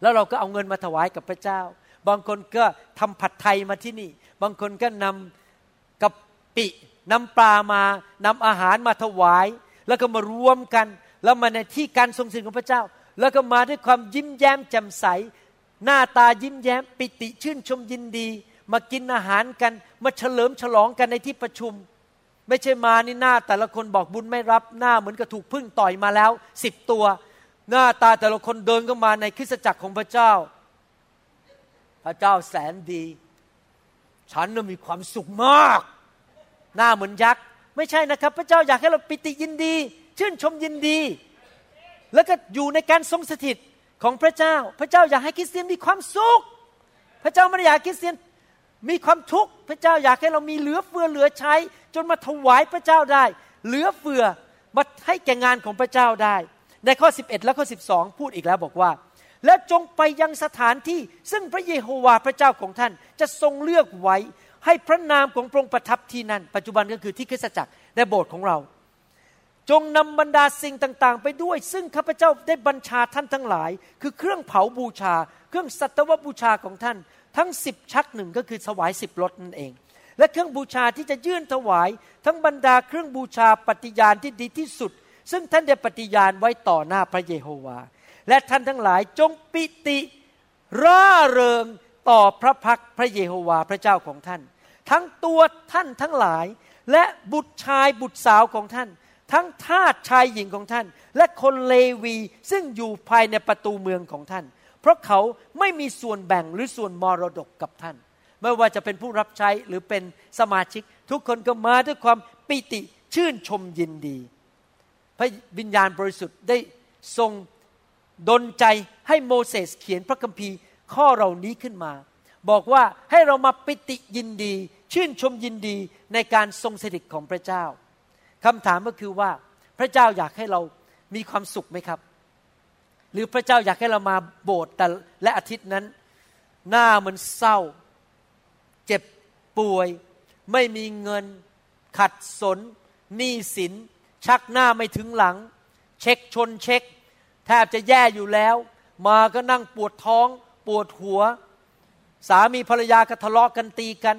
แล้วเราก็เอาเงินมาถวายกับพระเจ้า บางคนก็ทำผัดไทยมาที่นี่ บางคนก็นำกับปินำปลามานำอาหารมาถวาย แล้วก็มารวมกัน แล้วมาในที่การทรงสิทธิ์ของพระเจ้า แล้วก็มาด้วยความยิ้มแย้มแจ่มใส หน้าตายิ้มแย้มปิติชื่นชมยินดี มากินอาหารกัน มาเฉลิมฉลองกันในที่ประชุม ไม่ใช่มานี่หน้า แต่ละคนบอกบุญไม่รับหน้าเหมือนกับถูกพึ่งต่อยมาแล้วสิบตัว หน้าตาแต่ละคนเดินเข้ามาในคริสตจักรของพระเจ้า พระเจ้าแสนดี ฉันน่ะมีความสุขมาก หน้าเหมือนยักษ์ไม่ใช่นะครับ พระเจ้าอยากให้เราปิติยินดี ชื่นชมยินดี แล้วก็อยู่ในการทรงสถิตของพระเจ้า พระเจ้าอยากให้คริสเตียนมีความสุข พระเจ้าไม่ได้อยากคริสเตียน มีความทุกข์พระเจ้าอยากให้เรามีเหลือเฟือเหลือใช้ จนมาถวายพระเจ้าได้ เหลือเฟือมาให้แก่งานของพระเจ้าได้ ในข้อ 11 และข้อ 12 พูดอีกแล้วบอกว่า และจงไปยังสถานที่ซึ่งพระเยโฮวาห์พระเจ้าของท่านจะทรงเลือกไว้ให้พระนามของพระองค์ประทับที่นั่น ปัจจุบันก็คือที่คริสตจักรในโบสถ์ของเรา จงนำบรรดาสิ่งต่าง ๆ ไปด้วย ซึ่งข้าพเจ้าได้บัญชาท่านทั้งหลาย คือเครื่องเผาบูชา เครื่องสัตวบูชาของท่าน ทั้งสิบชักหนึ่งก็คือถวายสิบรถนั่นเอง และเครื่องบูชาที่จะยื่นถวาย ทั้งบรรดาเครื่องบูชาปฏิญาณที่ดีที่สุด ซึ่งท่านได้ปฏิญาณไว้ต่อหน้าพระเยโฮวา และท่านทั้งหลายจงปิติร่าเริงต่อพระพักพระเยโฮวาพระเจ้าของท่าน ทั้งตัวท่านทั้งหลาย และบุตรชายบุตรสาวของท่าน ทั้งทาสชายหญิงของท่าน และคนเลวีซึ่งอยู่ภายในประตูเมืองของท่าน เพราะเขาไม่มีส่วนแบ่งหรือส่วนมรดกกับท่าน ไม่ว่าจะเป็นผู้รับใช้หรือเป็นสมาชิก ทุกคนก็มาด้วยความปิติชื่นชมยินดี พระวิญญาณบริสุทธิ์ได้ทรงดลใจให้โมเสสเขียนพระคัมภีร์ข้อเหล่านี้ขึ้นมา บอกว่าให้เรามาปิติยินดี ชื่นชมยินดีในการทรงสถิตของพระเจ้าคำถามก็คือว่าพระเจ้าอยากให้เรามีความสุขไหมครับ หรือพระเจ้าอยากให้เรามาโบสถ์แต่และอาทิตย์นั้น หน้ามันเศร้า เจ็บป่วย ไม่มีเงิน ขัดสนหนี้สิน ชักหน้าไม่ถึงหลัง เช็คชนเช็คแทบจะแย่อยู่แล้ว มาก็นั่งปวดท้อง ปวดหัว สามีภรรยาก็ทะเลาะกันตีกัน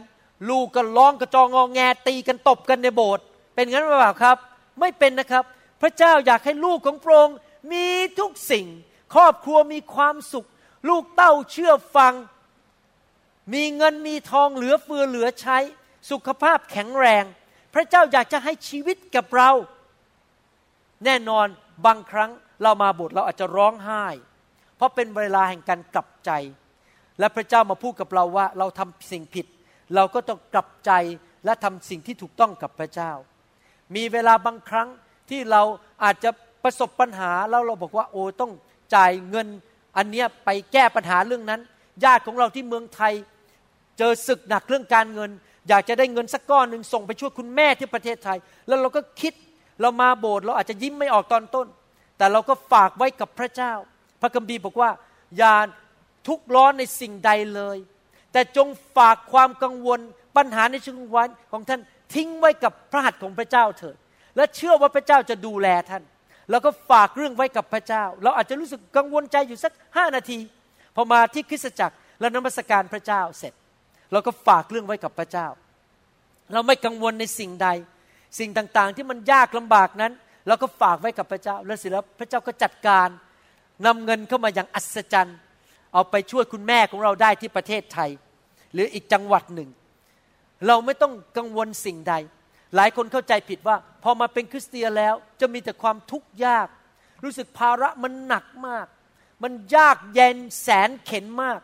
ลูกก็ร้องกระจองงอแงตีกันตบกันในโบสถ์เป็นงั้นหรือเปล่าครับ ไม่เป็นนะครับ พระเจ้าอยากให้ลูกของพระองค์ มีทุกสิ่ง ครอบครัวมีความสุข ลูกเต้าเชื่อฟัง มีเงินมีทองเหลือเฟือเหลือใช้ สุขภาพแข็งแรง พระเจ้าอยากจะให้ชีวิตกับเรา แน่นอนบางครั้งเรามาบสถ์เราอาจจะร้องไห้ เพราะเป็นเวลาแห่งการกลับใจ และพระเจ้ามาพูดกับเราว่าเราทำสิ่งผิด เราก็ต้องกลับใจและทำสิ่งที่ถูกต้องกับพระเจ้า มีเวลาบางครั้งที่เราอาจจะ ประสบปัญหาแล้วเราบอกว่าโอ้ต้องจ่ายเงินอันเนี้ยไปแก้ปัญหาเรื่องนั้น ญาติของเราที่เมืองไทย เจอศึกหนักเรื่องการเงิน อยากจะได้เงินสักก้อนหนึ่งส่งไปช่วยคุณแม่ที่ประเทศไทย แล้วเราก็คิดเรามาโบสถ์เราอาจจะยิ้มไม่ออกตอนต้น แต่เราก็ฝากไว้กับพระเจ้า พระคัมภีร์บอกว่าอย่าทุกร้อนในสิ่งใดเลย แต่จงฝากความกังวลปัญหาในชีวิตวันของท่านทิ้งไว้กับพระหัตถ์ของพระเจ้าเถิดและเชื่อว่าพระเจ้าจะดูแลท่าน แล้วก็ฝากเรื่องไว้กับพระเจ้า เราอาจจะรู้สึกกังวลใจอยู่สักห้านาที พอมาที่คริสตจักรและนมัสการพระเจ้าเสร็จ เราก็ฝากเรื่องไว้กับพระเจ้า เราไม่กังวลในสิ่งใด สิ่งต่างๆที่มันยากลำบากนั้น เราก็ฝากไว้กับพระเจ้า แล้วเสร็จแล้วพระเจ้าก็จัดการนำเงินเข้ามาอย่างอัศจรรย์ เอาไปช่วยคุณแม่ของเราได้ที่ประเทศไทย หรืออีกจังหวัดหนึ่ง เราไม่ต้องกังวลสิ่งใด หลายคนเข้าใจผิดว่า พอมาเป็นคริสเตียนแล้วจะมีแต่ความทุกข์ยาก รู้สึกภาระมันหนักมาก มันยากเย็นแสนเข็นมาก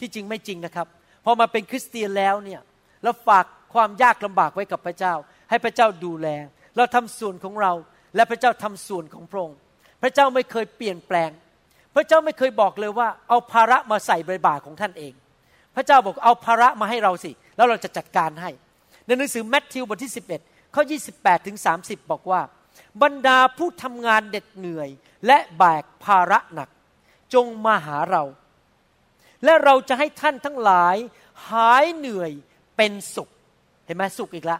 ที่จริงไม่จริงนะครับ พอมาเป็นคริสเตียนแล้วเนี่ยเราฝากความยากลำบากไว้กับพระเจ้า ให้พระเจ้าดูแล เราทำส่วนของเรา และพระเจ้าทำส่วนของพระองค์พระเจ้าไม่เคยเปลี่ยนแปลง พระเจ้าไม่เคยบอกเลยว่า เอาภาระมาใส่ใบบ่าของท่านเอง พระเจ้าบอกเอาภาระมาให้เราสิ แล้วเราจะจัดการให้ ในหนังสือแมทธิวบทที่ 11 ข้อ 28ถึง30 บอกว่า บรรดาผู้ทำงานเด็ดเหนื่อย และแบกภาระหนัก จงมาหาเรา และเราจะให้ท่านทั้งหลาย หายเหนื่อยเป็นสุข เห็นไหมสุขอีกละ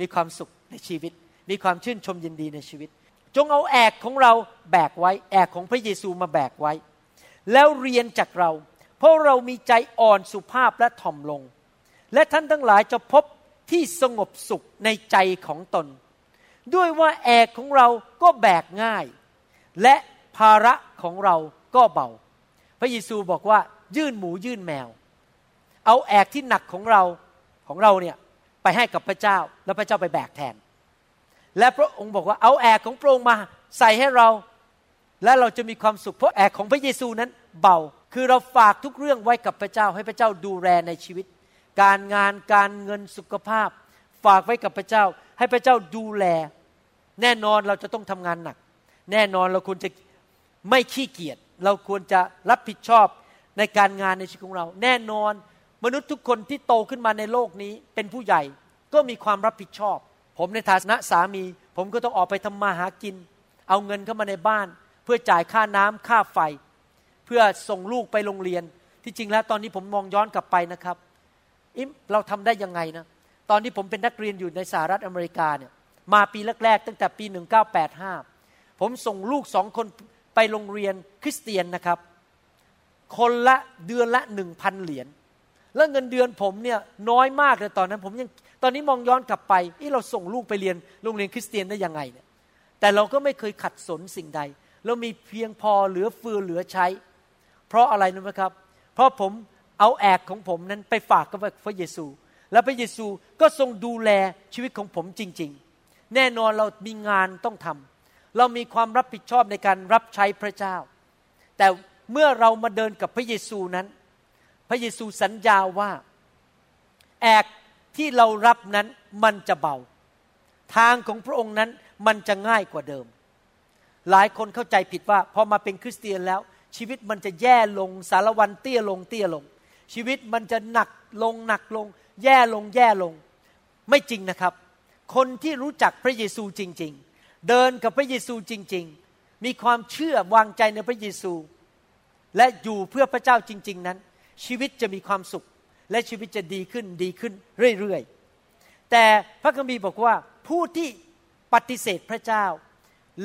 มีความสุขในชีวิต มีความชื่นชมยินดีในชีวิต จงเอาแอกของเราแบกไว้ แอกของพระเยซูมาแบกไว้ แล้วเรียนจากเรา เพราะเรามีใจอ่อนสุภาพและถ่อมลง และท่านทั้งหลายจะพบ ที่สงบสุขในใจของตน ด้วยว่าแอกของเราก็แบกง่าย และภาระของเราก็เบา พระเยซูบอกว่า ยื่นหมูยื่นแมว เอาแอกที่หนักของเราของเราเนี่ยไปให้กับพระเจ้าแล้วพระเจ้าไปแบกแทน และพระองค์บอกว่าเอาแอกของพระองค์มาใส่ให้เรา และเราจะมีความสุขเพราะแอกของพระเยซูนั้นเบาคือเราฝากทุกเรื่องไว้กับพระเจ้าให้พระเจ้าดูแลในชีวิต การงานการเงินสุขภาพ ฝากไว้กับพระเจ้า ให้พระเจ้าดูแล แน่นอนเราจะต้องทำงานหนัก แน่นอนเราควรจะไม่ขี้เกียจเราควรจะรับผิดชอบในการงานในชีวิตของเรา แน่นอนมนุษย์ทุกคนที่โตขึ้นมาในโลกนี้เป็นผู้ใหญ่ก็มีความรับผิดชอบ ผมในฐานะสามี ผมก็ต้องออกไปทำมาหากิน เอาเงินเข้ามาในบ้าน เพื่อจ่ายค่าน้ำค่าไฟ เพื่อส่งลูกไปโรงเรียน ที่จริงแล้วตอนนี้ผมมองย้อนกลับไปนะครับ เราทำได้ยังไงนะ ตอนที่ผมเป็นนักเรียนอยู่ในสหรัฐอเมริกาเนี่ย มาปีแรกๆ ตั้งแต่ปี 1985 ผมส่งลูกสองคนไปโรงเรียนคริสเตียนนะครับ คนละเดือนละหนึ่งพันเหรียญ แล้วเงินเดือนผมเนี่ยน้อยมากเลยตอนนั้น ผมยังตอนนี้มองย้อนกลับไปที่เราส่งลูกไปเรียนโรงเรียนคริสเตียนได้ยังไงเนี่ย แต่เราก็ไม่เคยขัดสนสิ่งใด เรามีเพียงพอเหลือเฟือเหลือใช้ เพราะอะไรรู้ไหมครับ เพราะผม เอาแอกของผมนั้นไปฝากกับพระเยซู แล้วพระเยซูก็ทรงดูแลชีวิตของผมจริง ๆ แน่นอนเรามีงานต้องทำเรามีความรับผิดชอบในการรับใช้พระเจ้า แต่เมื่อเรามาเดินกับพระเยซูนั้น พระเยซูสัญญาว่าแอกที่เรารับนั้นมันจะเบา ทางของพระองค์นั้นมันจะง่ายกว่าเดิม หลายคนเข้าใจผิดว่าพอมาเป็นคริสเตียนแล้ว ชีวิตมันจะแย่ลงสารวันเตี้ยลงเตี้ยลง ชีวิตมันจะหนักลงหนักลง แย่ลงแย่ลง ไม่จริงนะครับ คนที่รู้จักพระเยซูจริง ๆ เดินกับพระเยซูจริง ๆ มีความเชื่อวางใจในพระเยซู และอยู่เพื่อพระเจ้าจริง ๆ นั้น ชีวิตจะมีความสุข และชีวิตจะดีขึ้นดีขึ้นเรื่อยๆแต่พระคัมภีร์บอกว่าผู้ที่ปฏิเสธพระเจ้า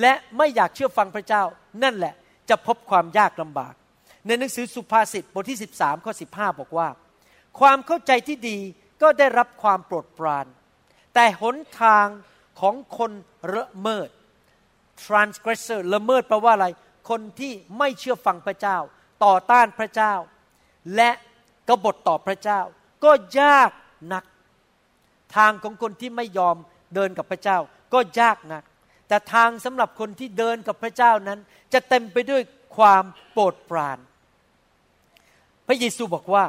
และไม่อยากเชื่อฟังพระเจ้า นั่นแหละจะพบความยากลำบาก ในหนังสือสุภาษิตบทที่ 13ข้อ15 บอกว่า ความเข้าใจที่ดีก็ได้รับความโปรดปราน แต่หนทางของคนละเมิด transgressor ละเมิดแปลว่าอะไร คนที่ไม่เชื่อฟังพระเจ้า ต่อต้านพระเจ้า และกบฏต่อพระเจ้า ก็ยากนัก ทางของคนที่ไม่ยอมเดินกับพระเจ้า ก็ยากนัก แต่ทางสำหรับคนที่เดินกับพระเจ้านั้น จะเต็มไปด้วยความโปรดปราน พระเยซูบอกว่า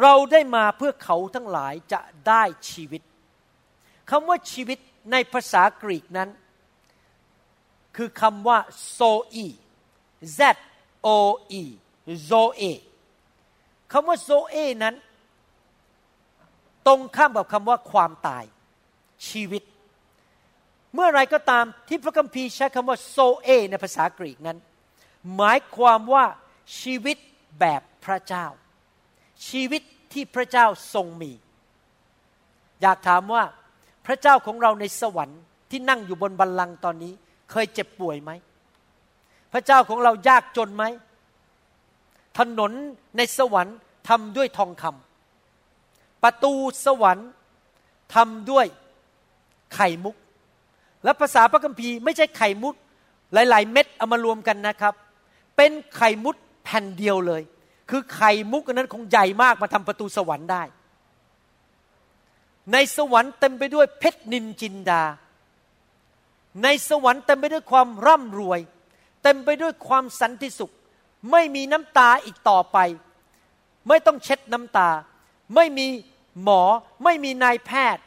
เราได้มาเพื่อเขาทั้งหลายจะได้ชีวิตคำว่าชีวิตในภาษากรีกนั้น คือคำว่าโซอี Z O E โซเอคำว่าโซเอนั้น ตรงข้ามกับคำว่าความตาย ชีวิต เมื่อไรก็ตามที่พระคัมภีร์ใช้คำว่าโซเอในภาษากรีกนั้น หมายความว่าชีวิตแบบพระเจ้า ชีวิตที่พระเจ้าทรงมี อยากถามว่าพระเจ้าของเราในสวรรค์ที่นั่งอยู่บนบัลลังก์ตอนนี้ เคยเจ็บป่วยไหม พระเจ้าของเรายากจนไหม ถนนในสวรรค์ทำด้วยทองคำประตูสวรรค์ทำด้วยไข่มุก และภาษาพระคัมภีร์ไม่ใช่ไข่มุกหลาย ๆ เม็ดเอามารวมกันนะครับ เป็นไข่มุกแผ่นเดียวเลย คือไข่มุกนั้นคงใหญ่มากมาทำประตูสวรรค์ได้ ในสวรรค์เต็มไปด้วยเพชรนินจินดา ในสวรรค์เต็มไปด้วยความร่ำรวย เต็มไปด้วยความสันติสุข ไม่มีน้ำตาอีกต่อไป ไม่ต้องเช็ดน้ำตา ไม่มีหมอ ไม่มีนายแพทย์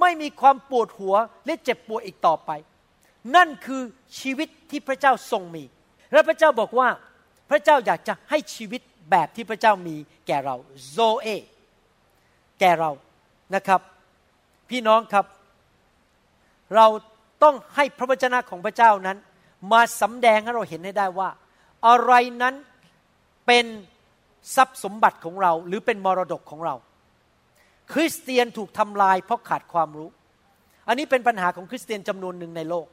ไม่มีความปวดหัวและเจ็บปวดอีกต่อไป นั่นคือชีวิตที่พระเจ้าทรงมี และพระเจ้าบอกว่าพระเจ้าอยากจะให้ชีวิต แบบที่พระเจ้ามีแก่เราโซเอแก่เรานะครับ พี่น้องครับ เราต้องให้พระวจนะของพระเจ้านั้น มาสำแดงให้เราเห็นให้ได้ว่า อะไรนั้นเป็นทรัพย์สมบัติของเรา หรือเป็นมรดกของเรา คริสเตียนถูกทำลายเพราะขาดความรู้ อันนี้เป็นปัญหาของคริสเตียนจำนวนหนึ่งในโลก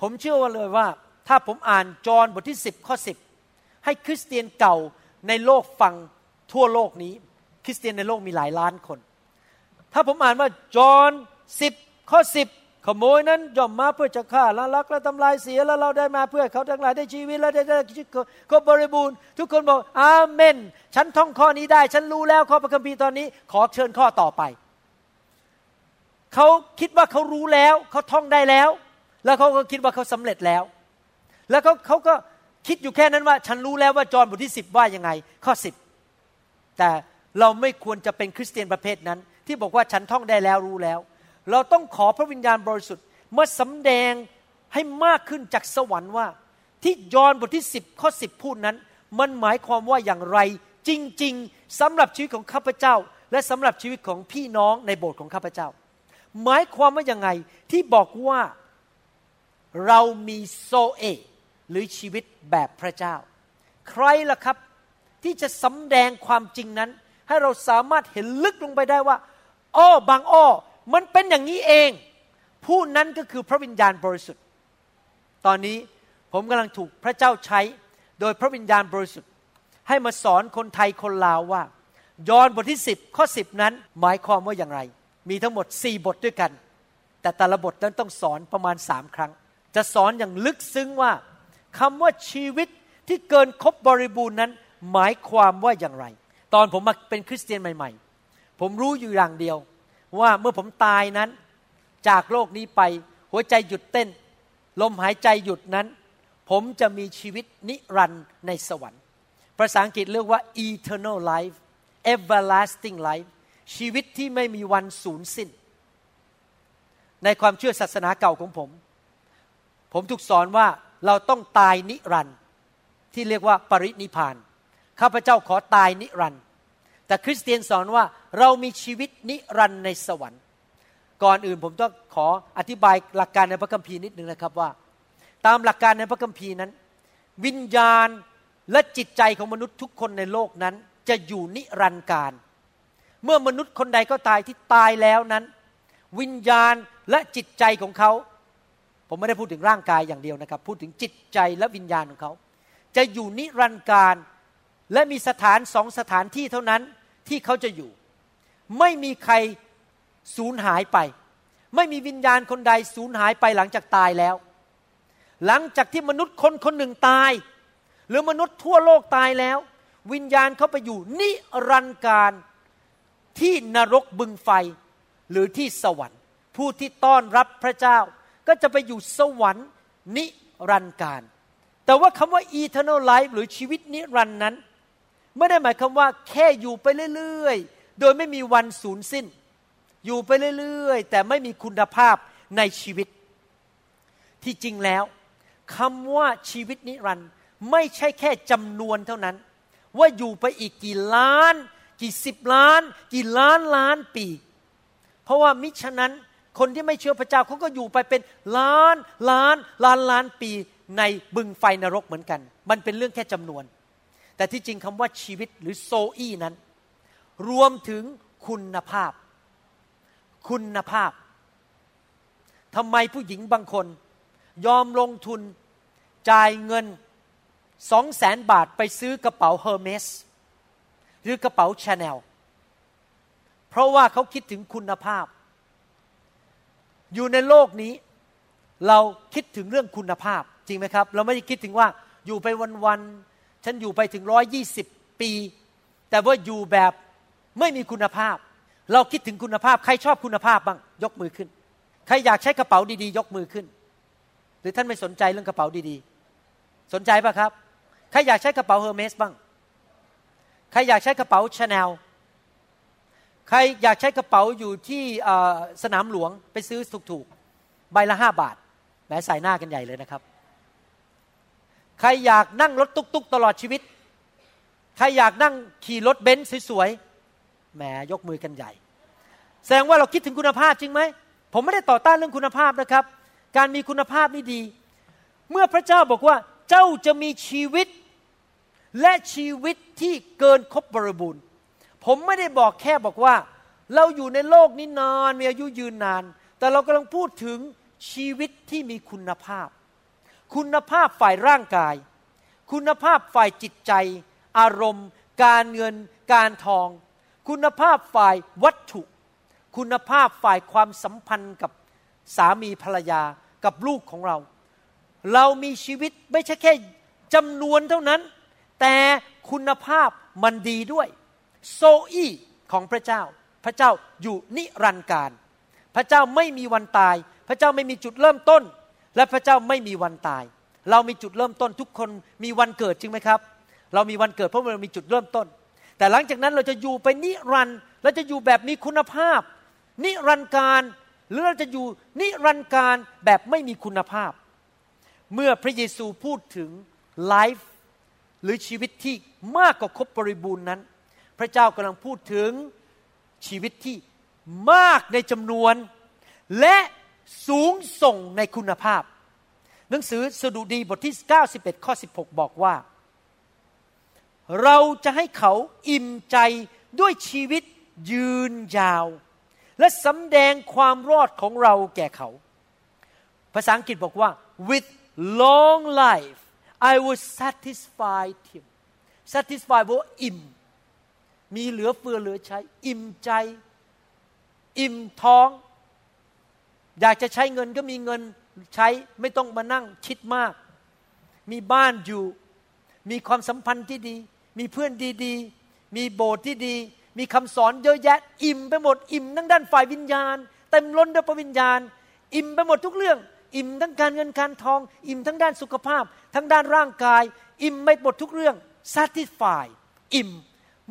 ผมเชื่อว่าเลยว่า ถ้าผมอ่านจอห์นบทที่ 10 ข้อ 10 ให้คริสเตียนเก่า ในโลกฟังทั่วโลกนี้ คริสเตียนในโลกมีหลายล้านคน ถ้าผมอ่านว่าจอห์น10ข้อ10ขโมยนั้นย่อมมาเพื่อจะฆ่าละลักและทำลายเสียแล้วเราได้มาเพื่อเขาทั้งหลายได้ชีวิตและได้ได้ชีวิตครบบริบูรณ์ ทุกคนบอกอาเมน ฉันท่องข้อนี้ได้ ฉันรู้แล้วข้อพระคัมภีร์ตอนนี้ ขอเชิญข้อต่อไป เขาคิดว่าเขารู้แล้ว เขาท่องได้แล้ว แล้วเขาก็คิดว่าเขาสำเร็จแล้ว แล้วเขาเขาก็ คิดอยู่แค่นั้นว่าฉันรู้แล้วว่าจอห์นบทที่สิบว่ายังไง ข้อสิบแต่เราไม่ควรจะเป็นคริสเตียนประเภทนั้น ที่บอกว่าฉันท่องได้แล้วรู้แล้ว เราต้องขอพระวิญญาณบริสุทธิ์มาสำแดงให้มากขึ้นจากสวรรค์ว่า ที่ยอห์นบทที่สิบข้อสิบพูดนั้น มันหมายความว่าอย่างไร จริง ๆสำหรับชีวิตของข้าพเจ้า และสำหรับชีวิตของพี่น้องในโบสถ์ของข้าพเจ้า หมายความว่าอย่างไงที่บอกว่าเรามีโซเอ หรือชีวิตแบบพระเจ้า ใครล่ะครับที่จะสำแดงความจริงนั้น ให้เราสามารถเห็นลึกลงไปได้ว่า อ้อบางอ้อ มันเป็นอย่างนี้เอง ผู้นั้นก็คือพระวิญญาณบริสุทธิ์ ตอนนี้ผมกำลังถูกพระเจ้าใช้โดยพระวิญญาณบริสุทธิ์ ให้มาสอนคนไทยคนลาวว่า ยอห์นบทที่ 10 ข้อ 10 นั้น หมายความว่าอย่างไร มีทั้งหมด 4 บทด้วยกัน แต่แต่ละบทนั้นต้องสอนประมาณสามครั้ง จะสอนอย่างลึกซึ้งว่า คำว่าชีวิตที่เกินครบบริบูรณ์นั้น หมายความว่าอย่างไร ตอนผมมาเป็นคริสเตียนใหม่ ๆ ผมรู้อยู่อย่างเดียว ว่าเมื่อผมตายนั้น จากโลกนี้ไป หัวใจหยุดเต้น ลมหายใจหยุดนั้น ผมจะมีชีวิตนิรันดร์ในสวรรค์ ภาษาอังกฤษเรียกว่า eternal life everlasting life ชีวิตที่ไม่มีวันสูญสิ้น ในความเชื่อศาสนาเก่าของผม ผมถูกสอนว่า เราต้องตายนิรันดร์ที่เรียกว่าปรินิพาน ข้าพเจ้าขอตายนิรันดร์แต่คริสเตียนสอนว่าเรามีชีวิตนิรันดร์ในสวรรค์ ก่อนอื่นผมต้องขออธิบายหลักการในพระคัมภีร์นิดนึงนะครับว่า ตามหลักการในพระคัมภีร์นั้น วิญญาณและจิตใจของมนุษย์ทุกคนในโลกนั้น จะอยู่นิรันดร์การ เมื่อมนุษย์คนใดก็ตายที่ตายแล้วนั้น วิญญาณและจิตใจของเขา ผมไม่ได้พูดถึงร่างกายอย่างเดียวนะครับ พูดถึงจิตใจและวิญญาณของเขา จะอยู่นิรันดร์การ และมีสถานสองสถานที่เท่านั้นที่เขาจะอยู่ ไม่มีใครสูญหายไป ไม่มีวิญญาณคนใดสูญหายไปหลังจากตายแล้ว หลังจากที่มนุษย์คนคนหนึ่งตาย หรือมนุษย์ทั่วโลกตายแล้ว วิญญาณเขาไปอยู่นิรันดร์การที่นรกบึงไฟหรือที่สวรรค์ ผู้ที่ต้อนรับพระเจ้า ก็จะไปอยู่สวรรค์นิรันดร์การ แต่ว่าคำว่า eternal life หรือชีวิตนิรันดร์นั้น ไม่ได้หมายความว่าแค่อยู่ไปเรื่อยๆ โดยไม่มีวันสูญสิ้น อยู่ไปเรื่อยๆ แต่ไม่มีคุณภาพในชีวิต ที่จริงแล้วคำว่าชีวิตนิรันดร์ไม่ใช่แค่จำนวนเท่านั้น ว่าอยู่ไปอีกกี่ล้าน กี่สิบล้าน กี่ล้านล้านปี เพราะว่ามิฉะนั้น คนที่ไม่เชื่อพระเจ้าเขาก็อยู่ไปเป็นล้านล้านล้านล้านปีในบึงไฟนรกเหมือนกัน มันเป็นเรื่องแค่จำนวน แต่ที่จริงคำว่าชีวิตหรือโซอี้นั้น รวมถึงคุณภาพ คุณภาพทำไมผู้หญิงบางคน ยอมลงทุนจ่ายเงินสองแสนบาทไปซื้อกระเป๋าเฮอร์เมสหรือกระเป๋าชาแนลเพราะว่าเขาคิดถึงคุณภาพ อยู่ในโลกนี้ เราคิดถึงเรื่องคุณภาพจริงไหมครับ เราไม่ได้คิดถึงว่าอยู่ไปวันๆฉันอยู่ไปถึงร้อยยี่สิบปี แต่ว่าอยู่แบบไม่มีคุณภาพ เราคิดถึงคุณภาพ ใครชอบคุณภาพบ้างยกมือขึ้น ใครอยากใช้กระเป๋าดีๆ ยกมือขึ้น หรือท่านไม่สนใจเรื่องกระเป๋าดีๆ สนใจปะครับ ใครอยากใช้กระเป๋าเฮอร์เมสบ้าง ใครอยากใช้กระเป๋าชาแนล ใครอยากใช้กระเป๋าอยู่ที่สนามหลวงไปซื้อถูกๆ ใบละห้าบาทแม้ใส่หน้ากันใหญ่เลยนะครับ ใครอยากนั่งรถตุกๆ ตลอดชีวิต ใครอยากนั่งขี่รถเบนซ์สวยๆแหมยกมือกันใหญ่ แสดงว่าเราคิดถึงคุณภาพจริงไหม ผมไม่ได้ต่อต้านเรื่องคุณภาพนะครับ การมีคุณภาพนี่ดี เมื่อพระเจ้าบอกว่าเจ้าจะมีชีวิต และชีวิตที่เกินครบบริบูรณ์ ผมไม่ได้บอกแค่บอกว่า เราอยู่ในโลกนี้นานมีอายุยืนนาน แต่เรากำลังพูดถึงชีวิตที่มีคุณภาพ คุณภาพฝ่ายร่างกาย คุณภาพฝ่ายจิตใจ อารมณ์ การเงิน การทอง คุณภาพฝ่ายวัตถุ คุณภาพฝ่ายความสัมพันธ์กับสามีภรรยากับลูกของเรา เรามีชีวิตไม่ใช่แค่จำนวนเท่านั้น แต่คุณภาพมันดีด้วย โซอีของพระเจ้า พระเจ้าอยู่นิรันดร์การ พระเจ้าไม่มีวันตาย พระเจ้าไม่มีจุดเริ่มต้น และพระเจ้าไม่มีวันตาย เรามีจุดเริ่มต้นทุกคนมีวันเกิดจริงไหมครับ เรามีวันเกิดเพราะเรามีจุดเริ่มต้น แต่หลังจากนั้นเราจะอยู่ไปนิรันดร์เราจะอยู่แบบมีคุณภาพ นิรันดร์การหรือเราจะอยู่นิรันดร์การแบบไม่มีคุณภาพ เมื่อพระเยซูพูดถึงไลฟ์หรือชีวิตที่มากกว่าครบบริบูรณ์นั้น พระเจ้ากำลังพูดถึงชีวิตที่มากในจำนวน และสูงส่งในคุณภาพ หนังสือสดุดีบทที่ 91 ข้อ 16 บอกว่า เราจะให้เขาอิ่มใจด้วยชีวิตยืนยาว และสำแดงความรอดของเราแก่เขา ภาษาอังกฤษบอกว่า with long life I will satisfy him satisfy ว่าอิ่ม มีเหลือเฟือเหลือใช้ อิ่มใจ อิ่มท้อง อยากจะใช้เงินก็มีเงินใช้ไม่ต้องมานั่งคิดมาก มีบ้านอยู่ มีความสัมพันธ์ที่ดี มีเพื่อนดีๆ มีโบสถ์ที่ดี มีคำสอนเยอะแยะ อิ่มไปหมด อิ่มทั้งด้านฝ่ายวิญญาณ เต็มล้นด้วยพระวิญญาณ อิ่มไปหมดทุกเรื่อง อิ่มทั้งการเงินการทอง อิ่มทั้งด้านสุขภาพ ทั้งด้านร่างกาย อิ่มไปหมดทุกเรื่อง satisfy อิ่ม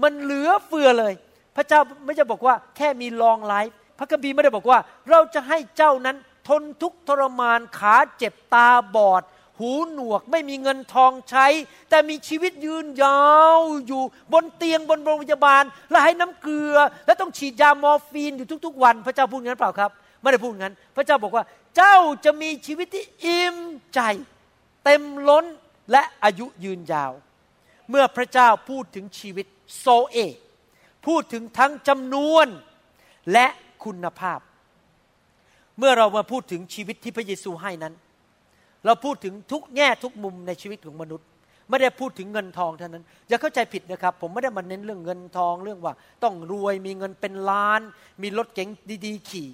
มันเหลือเฟือเลย พระเจ้าไม่จะบอกว่าแค่มีลองไลฟ์พระคัมภีร์ไม่ได้บอกว่า เราจะให้เจ้านั้นทนทุกทรมานขาเจ็บตาบอด หูหนวกไม่มีเงินทองใช้ แต่มีชีวิตยืนยาวอยู่บนเตียงบนโรงพยาบาล และให้น้ำเกลือ และต้องฉีดยามอร์ฟีนอยู่ทุก ๆ วัน พระเจ้าพูดงั้นเปล่าครับ ไม่ได้พูดงั้น พระเจ้าบอกว่า เจ้าจะมีชีวิตที่อิ่มใจ เต็มล้นและอายุยืนยาว เมื่อพระเจ้าพูดถึงชีวิต โซเอ พูดถึงทั้งจำนวนและคุณภาพ เมื่อเรามาพูดถึงชีวิตที่พระเยซูให้นั้น เราพูดถึงทุกแง่ทุกมุมในชีวิตของมนุษย์ ไม่ได้พูดถึงเงินทองเท่านั้น อย่าเข้าใจผิดนะครับ ผมไม่ได้มาเน้นเรื่องเงินทองเรื่องว่า ต้องรวยมีเงินเป็นล้าน มีรถเก๋งดีๆ ขี่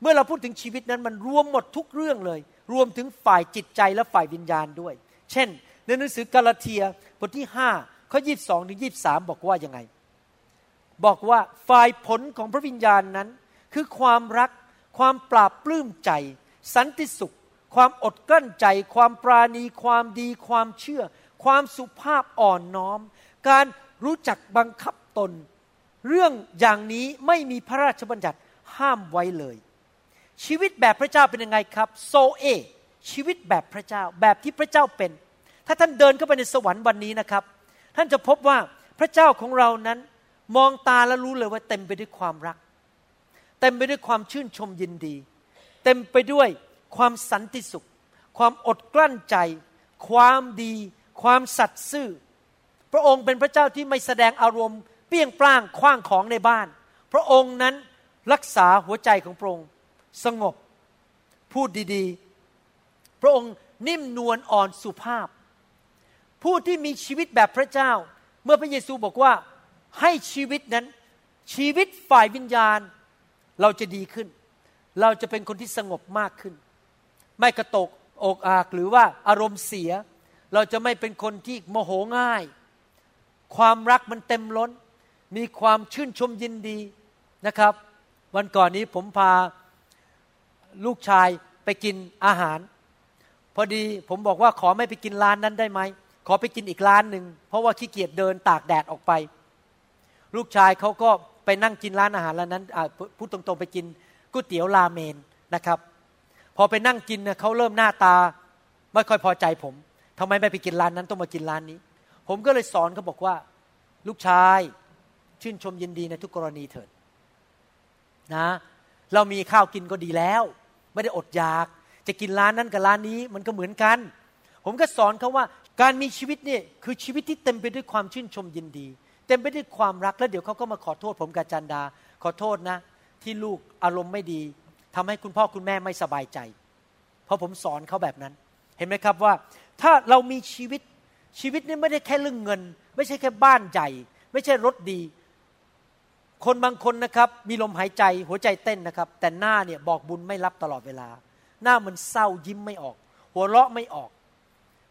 เมื่อเราพูดถึงชีวิตนั้นมันรวมหมดทุกเรื่องเลย รวมถึงฝ่ายจิตใจและฝ่ายวิญญาณด้วย เช่น ในหนังสือกาลาเทียบทที่5 ข้อ22ถึง23บอกว่ายังไง บอกว่าฝ่ายผลของพระวิญญาณนั้น คือความรัก ความปราบปลื้มใจ สันติสุข ความอดกลั้นใจ ความปราณี ความดี ความเชื่อ ความสุภาพอ่อนน้อม การรู้จักบังคับตน เรื่องอย่างนี้ไม่มีพระราชบัญญัติห้ามไว้เลย ชีวิตแบบพระเจ้าเป็นยังไงครับ โซเอชีวิตแบบพระเจ้าแบบที่พระเจ้าเป็น ถ้าท่านเดินเข้าไปในสวรรค์วันนี้นะครับ ท่านจะพบว่าพระเจ้าของเรานั้นมองตาแล้วรู้เลยว่าเต็มไปด้วยความรัก เต็มไปด้วยความชื่นชมยินดี เต็มไปด้วยความสันติสุข ความอดกลั้นใจ ความดี ความสัตย์ซื่อ พระองค์เป็นพระเจ้าที่ไม่แสดงอารมณ์ เปี้ยงปล้างคว้างของในบ้าน พระองค์นั้นรักษาหัวใจของพระองค์สงบพูดดีๆ พระองค์นิ่มนวลอ่อนสุภาพ ผู้ที่มีชีวิตแบบพระเจ้า เมื่อพระเยซูบอกว่าให้ชีวิตนั้นชีวิตฝ่ายวิญญาณเราจะดีขึ้น เราจะเป็นคนที่สงบมากขึ้น ไม่กระตกอกอากหรือว่าอารมณ์เสีย เราจะไม่เป็นคนที่โมโหง่าย ความรักมันเต็มล้น มีความชื่นชมยินดีนะครับ วันก่อนนี้ผมพาลูกชายไปกินอาหาร พอดีผมบอกว่าขอไม่ไปกินร้านนั้นได้ไหม ขอไปกินอีกร้านหนึ่งเพราะว่าขี้เกียจเดินตากแดดออกไป ลูกชายเขาก็ไปนั่งกินร้านอาหารร้านนั้นพูดตรงๆไปกินก๋วยเตี๋ยวราเมนนะครับ พอไปนั่งกินเเขาเริ่มหน้าตาไม่ค่อยพอใจผมทำไมไม่ไปกินร้านนั้นต้องมากินร้านนี้ ผมก็เลยสอนเขาบอกว่า ลูกชายชื่นชมยินดีในทุกกรณีเถิดนะ เรามีข้าวกินก็ดีแล้ว ไม่ได้อดอยาก จะกินร้านนั้นกับร้านนี้มันก็เหมือนกัน ผมก็สอนเขาว่า การมีชีวิตเนี่ยคือชีวิตที่เต็มไปด้วยความชื่นชมยินดี เต็มไปด้วยความรักแล้วเดี๋ยวเขาก็มาขอโทษผมกับจันดา ขอโทษนะ ที่ลูกอารมณ์ไม่ดีทำให้คุณพ่อคุณแม่ไม่สบายใจ เพราะผมสอนเขาแบบนั้น เห็นไหมครับว่า ถ้าเรามีชีวิตชีวิตนี่ไม่ได้แค่เรื่องเงิน ไม่ใช่แค่บ้านใหญ่ ไม่ใช่รถดี คนบางคนนะครับ มีลมหายใจหัวใจเต้นนะครับ แต่หน้าเนี่ยบอกบุญไม่รับตลอดเวลา หน้ามันเศร้ายิ้มไม่ออก หัวเราะไม่ออก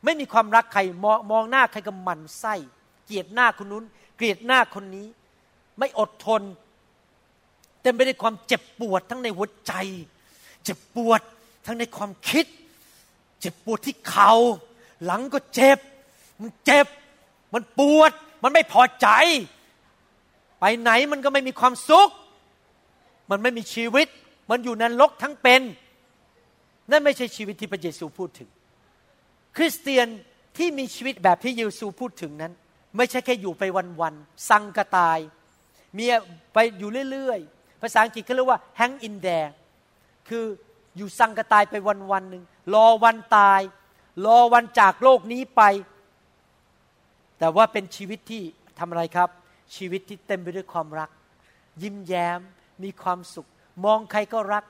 ไม่มีความรักใครมองมองหน้าใครก็มันไส้ เกลียดหน้าคนนู้น เกลียดหน้าคนนี้ ไม่อดทน เต็มไปด้วยความเจ็บปวดทั้งในหัวใจ เจ็บปวดทั้งในความคิด เจ็บปวดที่เขา่าหลังก็เจ็บ มันเจ็บ มันปวด มันไม่พอใจ ไปไหนมันก็ไม่มีความสุข มันไม่มีชีวิต มันอยู่ในรกทั้งเป็น นั่นไม่ใช่ชีวิตที่พระเยซูพูดถึง คริสเตียนที่มีชีวิตแบบที่เยซูพูดถึงนั้น ไม่ใช่แค่อยู่ไปวันๆสังกตาย มีไปอยู่เรื่อยๆ ภาษาอังกฤษเขาเรียกว่า hang in there คืออยู่สังกตายไปวันวันหนึ่งรอวันตาย รอวันจากโลกนี้ไป แต่ว่าเป็นชีวิตที่ทำอะไรครับ ชีวิตที่เต็มไปด้วยความรัก ยิ้มแย้มมีความสุข มองใครก็รัก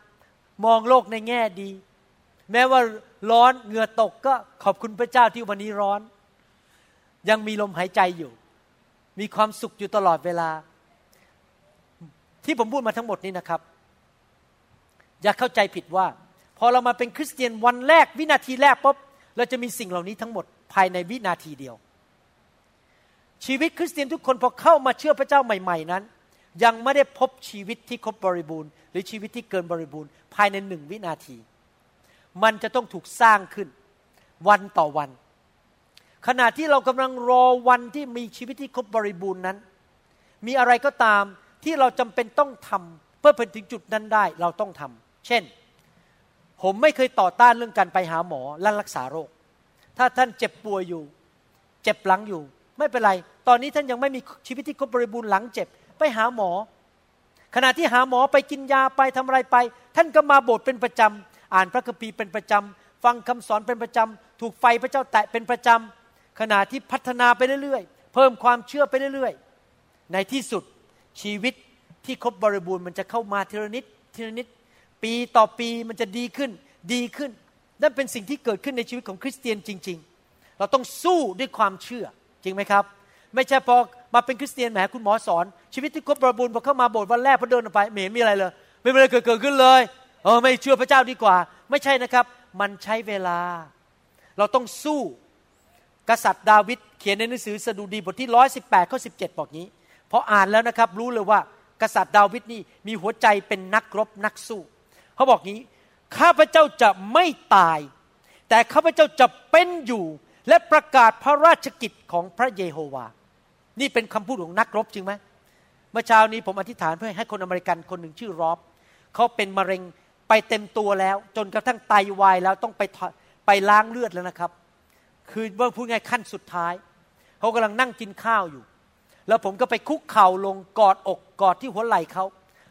มองโลกในแง่ดี แม้ว่าร้อนเหงื่อตกก็ขอบคุณพระเจ้าที่วันนี้ร้อน ยังมีลมหายใจอยู่ มีความสุขอยู่ตลอดเวลา ที่ผมพูดมาทั้งหมดนี้นะครับ อย่าเข้าใจผิดว่า พอเรามาเป็นคริสเตียนวันแรกวินาทีแรกปุ๊บเราจะมีสิ่งเหล่านี้ทั้งหมดภายในวินาทีเดียว ชีวิตคริสเตียนทุกคนพอเข้ามาเชื่อพระเจ้าใหม่ ๆ นั้น ยังไม่ได้พบชีวิตที่ครบบริบูรณ์ หรือชีวิตที่เกินบริบูรณ์ ภายในหนึ่งวินาที มันจะต้องถูกสร้างขึ้น วันต่อวัน ขณะที่เรากำลังรอวันที่มีชีวิตที่ครบบริบูรณ์นั้น มีอะไรก็ตามที่เราจำเป็นต้องทำเพื่อไปถึงจุดนั้นได้เราต้องทำเช่น ผมไม่เคยต่อต้านเรื่องการไปหาหมอและรักษาโรค ถ้าท่านเจ็บป่วยอยู่ เจ็บหลังอยู่ ไม่เป็นไร ตอนนี้ท่านยังไม่มีชีวิตที่ครบบริบูรณ์หลังเจ็บ ไปหาหมอ ขณะที่หาหมอไปกินยาไปทำอะไรไป ท่านก็มาโบสถ์เป็นประจำ อ่านพระคัมภีร์เป็นประจำฟังคำสอนเป็นประจำถูกไฟพระเจ้าแตะเป็นประจำขณะที่พัฒนาไปเรื่อยๆ เพิ่มความเชื่อไปเรื่อยๆ ในที่สุดชีวิตที่ครบบริบูรณ์มันจะเข้ามาทีละนิดทีละนิด ปีต่อปีมันจะดีขึ้นดีขึ้น นั่นเป็นสิ่งที่เกิดขึ้นในชีวิตของคริสเตียนจริง ๆ เราต้องสู้ด้วยความเชื่อจริงไหมครับ ไม่ใช่พอมาเป็นคริสเตียนแหมคุณหมอสอน ชีวิตที่ครบบริบูรณ์พอเข้ามาโบสถ์วันแรกพอเดินออกไปไม่เห็นมีอะไรเลย ไม่มีอะไรเกิดขึ้นเลย เออไม่เชื่อพระเจ้าดีกว่า ไม่ใช่นะครับ มันใช้เวลา เราต้องสู้กษัตริย์ดาวิดเขียนในหนังสือสดุดีบทที่ร้อยสิบแปดข้อสิบเจ็ดบอกนี้พออ่านแล้วนะครับ รู้เลยว่ากษัตริย์ดาวิดนี่มีหัวใจเป็นนักรบนักสู้เขาบอกงี้ข้าพเจ้าจะไม่ตาย แต่ข้าพเจ้าจะเป็นอยู่และประกาศพระราชกิจของพระเยโฮวา นี่เป็นคำพูดของนักรบจริงไหมเมื่อเช้านี้ผมอธิษฐานเพื่อให้คนอเมริกันคนหนึ่งชื่อรอบเขาเป็นมะเร็ง ไปเต็มตัวแล้ว จนกระทั่งไตาวายแล้วต้องไปไปล้างเลือดแล้วนะครับ คือว่าพูดง่ายขั้นสุดท้าย เขากำลังนั่งกินข้าวอยู่ แล้วผมก็ไปคุกเข่าลงกอดอกกอดที่หัวไหล่เขา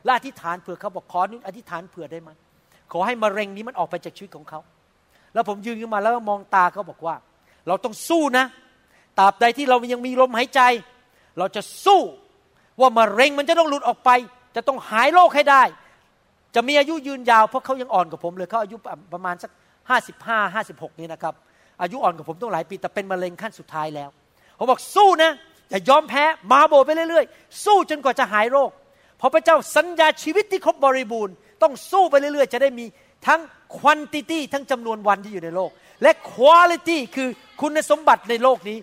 และอธิษฐานเผื่อเขาบอกขอนุอธิษฐานเผื่อได้ไหมขอให้มะเร็งนี้มันออกไปจากชีวิตของเขา แล้วผมยืนขึ้นมาแล้วมองตาเขาบอกว่า เราต้องสู้นะตราบใดที่เรายังมีลมหายใจ เราจะสู้ว่ามะเร็งมันจะต้องหลุดออกไป จะต้องหายโรคให้ได้ จะมีอายุยืนยาวเพราะเขายังอ่อนกว่าผมเลยเขาอายุประมาณสักห้าสิบห้าห้าสิบหกนี่นะครับ อายุอ่อนกว่าผมต้องหลายปีแต่เป็นมะเร็งขั้นสุดท้ายแล้วผมบอกสู้นะอย่ายอมแพ้มาโบไปเรื่อยๆ สู้จนกว่าจะหายโรคเพราะพระเจ้าสัญญาชีวิตที่ครบบริบูรณ์ต้องสู้ไปเรื่อยๆ จะได้มีทั้งคุณติตี้ทั้งจำนวนวันที่อยู่ในโลก และคุณลิตี้คือคุณสมบัติในโลกนี้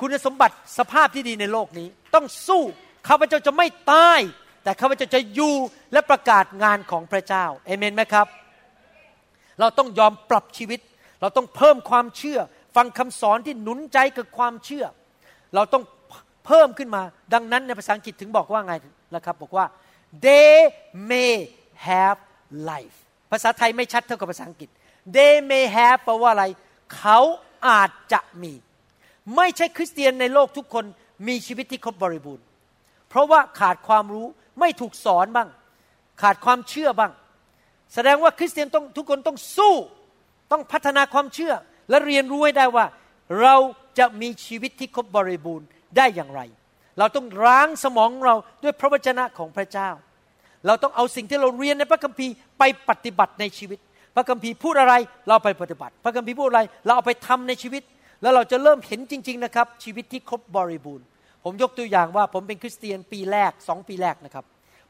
คุณสมบัติสภาพที่ดีในโลกนี้ ต้องสู้ข้าพเจ้าจะไม่ตาย แต่ข้าพเจ้าจะอยู่และประกาศงานของพระเจ้าเอเมนไหมครับ เราต้องยอมปรับชีวิต เราต้องเพิ่มความเชื่อ ฟังคำสอนที่หนุนใจกับความเชื่อ เราต้องเพิ่มขึ้นมา ดังนั้นในภาษาอังกฤษถึงบอกว่าไงนะครับ บอกว่า they may have life ภาษาไทยไม่ชัดเท่ากับภาษาอังกฤษ they may have แปลว่าอะไร เขาอาจจะมี ไม่ใช่คริสเตียนในโลกทุกคนมีชีวิตที่ครบบริบูรณ์ เพราะว่าขาดความรู้ ไม่ถูกสอนบ้าง ขาดความเชื่อบ้าง แสดงว่าคริสเตียนต้องทุกคนต้องสู้ ต้องพัฒนาความเชื่อ และเรียนรู้ให้ได้ว่า เราจะมีชีวิตที่ครบบริบูรณ์ได้อย่างไร เราต้องล้างสมองเราด้วยพระวจนะของพระเจ้า เราต้องเอาสิ่งที่เราเรียนในพระคัมภีร์ไปปฏิบัติในชีวิต พระคัมภีร์พูดอะไรเราไปปฏิบัติ พระคัมภีร์พูดอะไรเราเอาไปทำในชีวิต แล้วเราจะเริ่มเห็นจริง ๆนะครับ ชีวิตที่ครบบริบูรณ์ ผมยกตัวอย่างว่าผมเป็นคริสเตียนปีแรกสองปีแรกนะครับ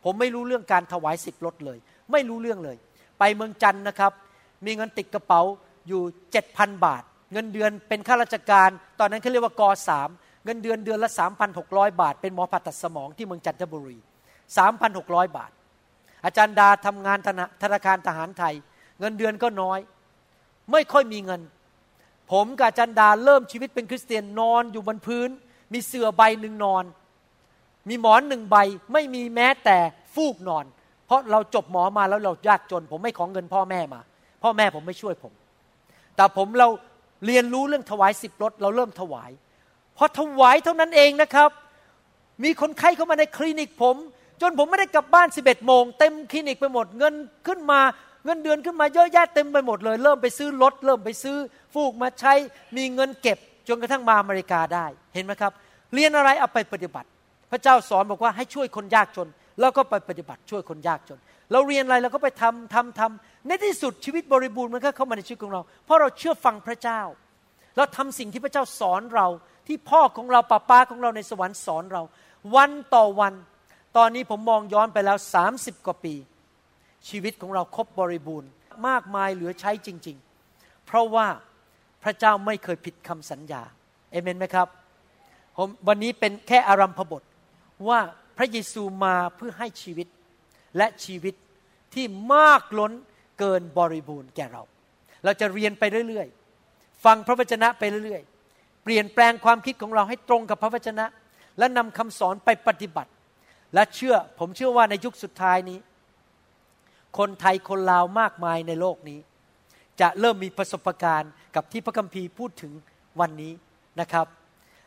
ผมไม่รู้เรื่องการถวายสิบรถเลย ไม่รู้เรื่องเลย ไปเมืองจันนะครับ มีเงินติดกระเป๋าอยู่เจ็ดพันบาท เงินเดือนเป็นข้าราชการ ตอนนั้นเขาเรียกว่ากอสามเงินเดือนเดือนละ 3,600 บาท เป็นหมอผ่าตัดสมองที่เมืองจันทบุรี 3,600 บาท อาจารย์ดาทำงานธนาคารทหารไทย เงินเดือนก็น้อย ไม่ค่อยมีเงิน ผมกับอาจารย์ดาเริ่มชีวิตเป็นคริสเตียนนอนอยู่บนพื้น มีเสื่อใบหนึ่งนอน มีหมอนหนึ่งใบไม่มีแม้แต่ฟูกนอน เพราะเราจบหมอมาแล้วเรายากจน ผมไม่ของเงินพ่อแม่มา พ่อแม่ผมไม่ช่วยผม แต่ผมเราเรียนรู้เรื่องถวายสิบรถเราเริ่มถวายพอถวายเท่านั้นเองนะครับ มีคนไข้เข้ามาในคลินิกผม จนผมไม่ได้กลับบ้านสิบเอ็ดโมงเต็มคลินิกไปหมดเงินขึ้นมาเงินเดือนขึ้นมาเยอะแยะเต็มไปหมดเลย เริ่มไปซื้อรถเริ่มไปซื้อฟูกมาใช้มีเงินเก็บ จนกระทั่งมาอเมริกาได้เห็นไหมครับ เรียนอะไรเอาไปปฏิบัติ พระเจ้าสอนบอกว่าให้ช่วยคนยากจน แล้วก็ไปปฏิบัติช่วยคนยากจน เราเรียนอะไรเราก็ไปทำทำทำในที่สุดชีวิตบริบูรณ์มันก็เข้ามาในชีวิตของเรา เพราะเราเชื่อฟังพระเจ้า เราทำสิ่งที่พระเจ้าสอนเราที่พ่อของเราป้าป้าของเราในสวรรค์สอนเรา วันต่อวัน ตอนนี้ผมมองย้อนไปแล้ว 30 กว่าปี ชีวิตของเราครบบริบูรณ์ มากมายเหลือใช้จริง ๆ เพราะว่า พระเจ้าไม่เคยผิดคำสัญญาเอเมนไหมครับผมวันนี้เป็นแค่อารัมพบทว่าพระเยซูมาเพื่อให้ชีวิตและชีวิตที่มากล้นเกินบริบูรณ์แก่เรา เราจะเรียนไปเรื่อยๆ ฟังพระวจนะไปเรื่อยๆ เปลี่ยนแปลงความคิดของเราให้ตรงกับพระวจนะ และนำคำสอนไปปฏิบัติ และเชื่อผมเชื่อว่าในยุคสุดท้ายนี้ คนไทยคนลาวมากมายในโลกนี้ จะเริ่มมีประสบการณ์กับที่พระคัมภีร์พูดถึงวันนี้นะครับ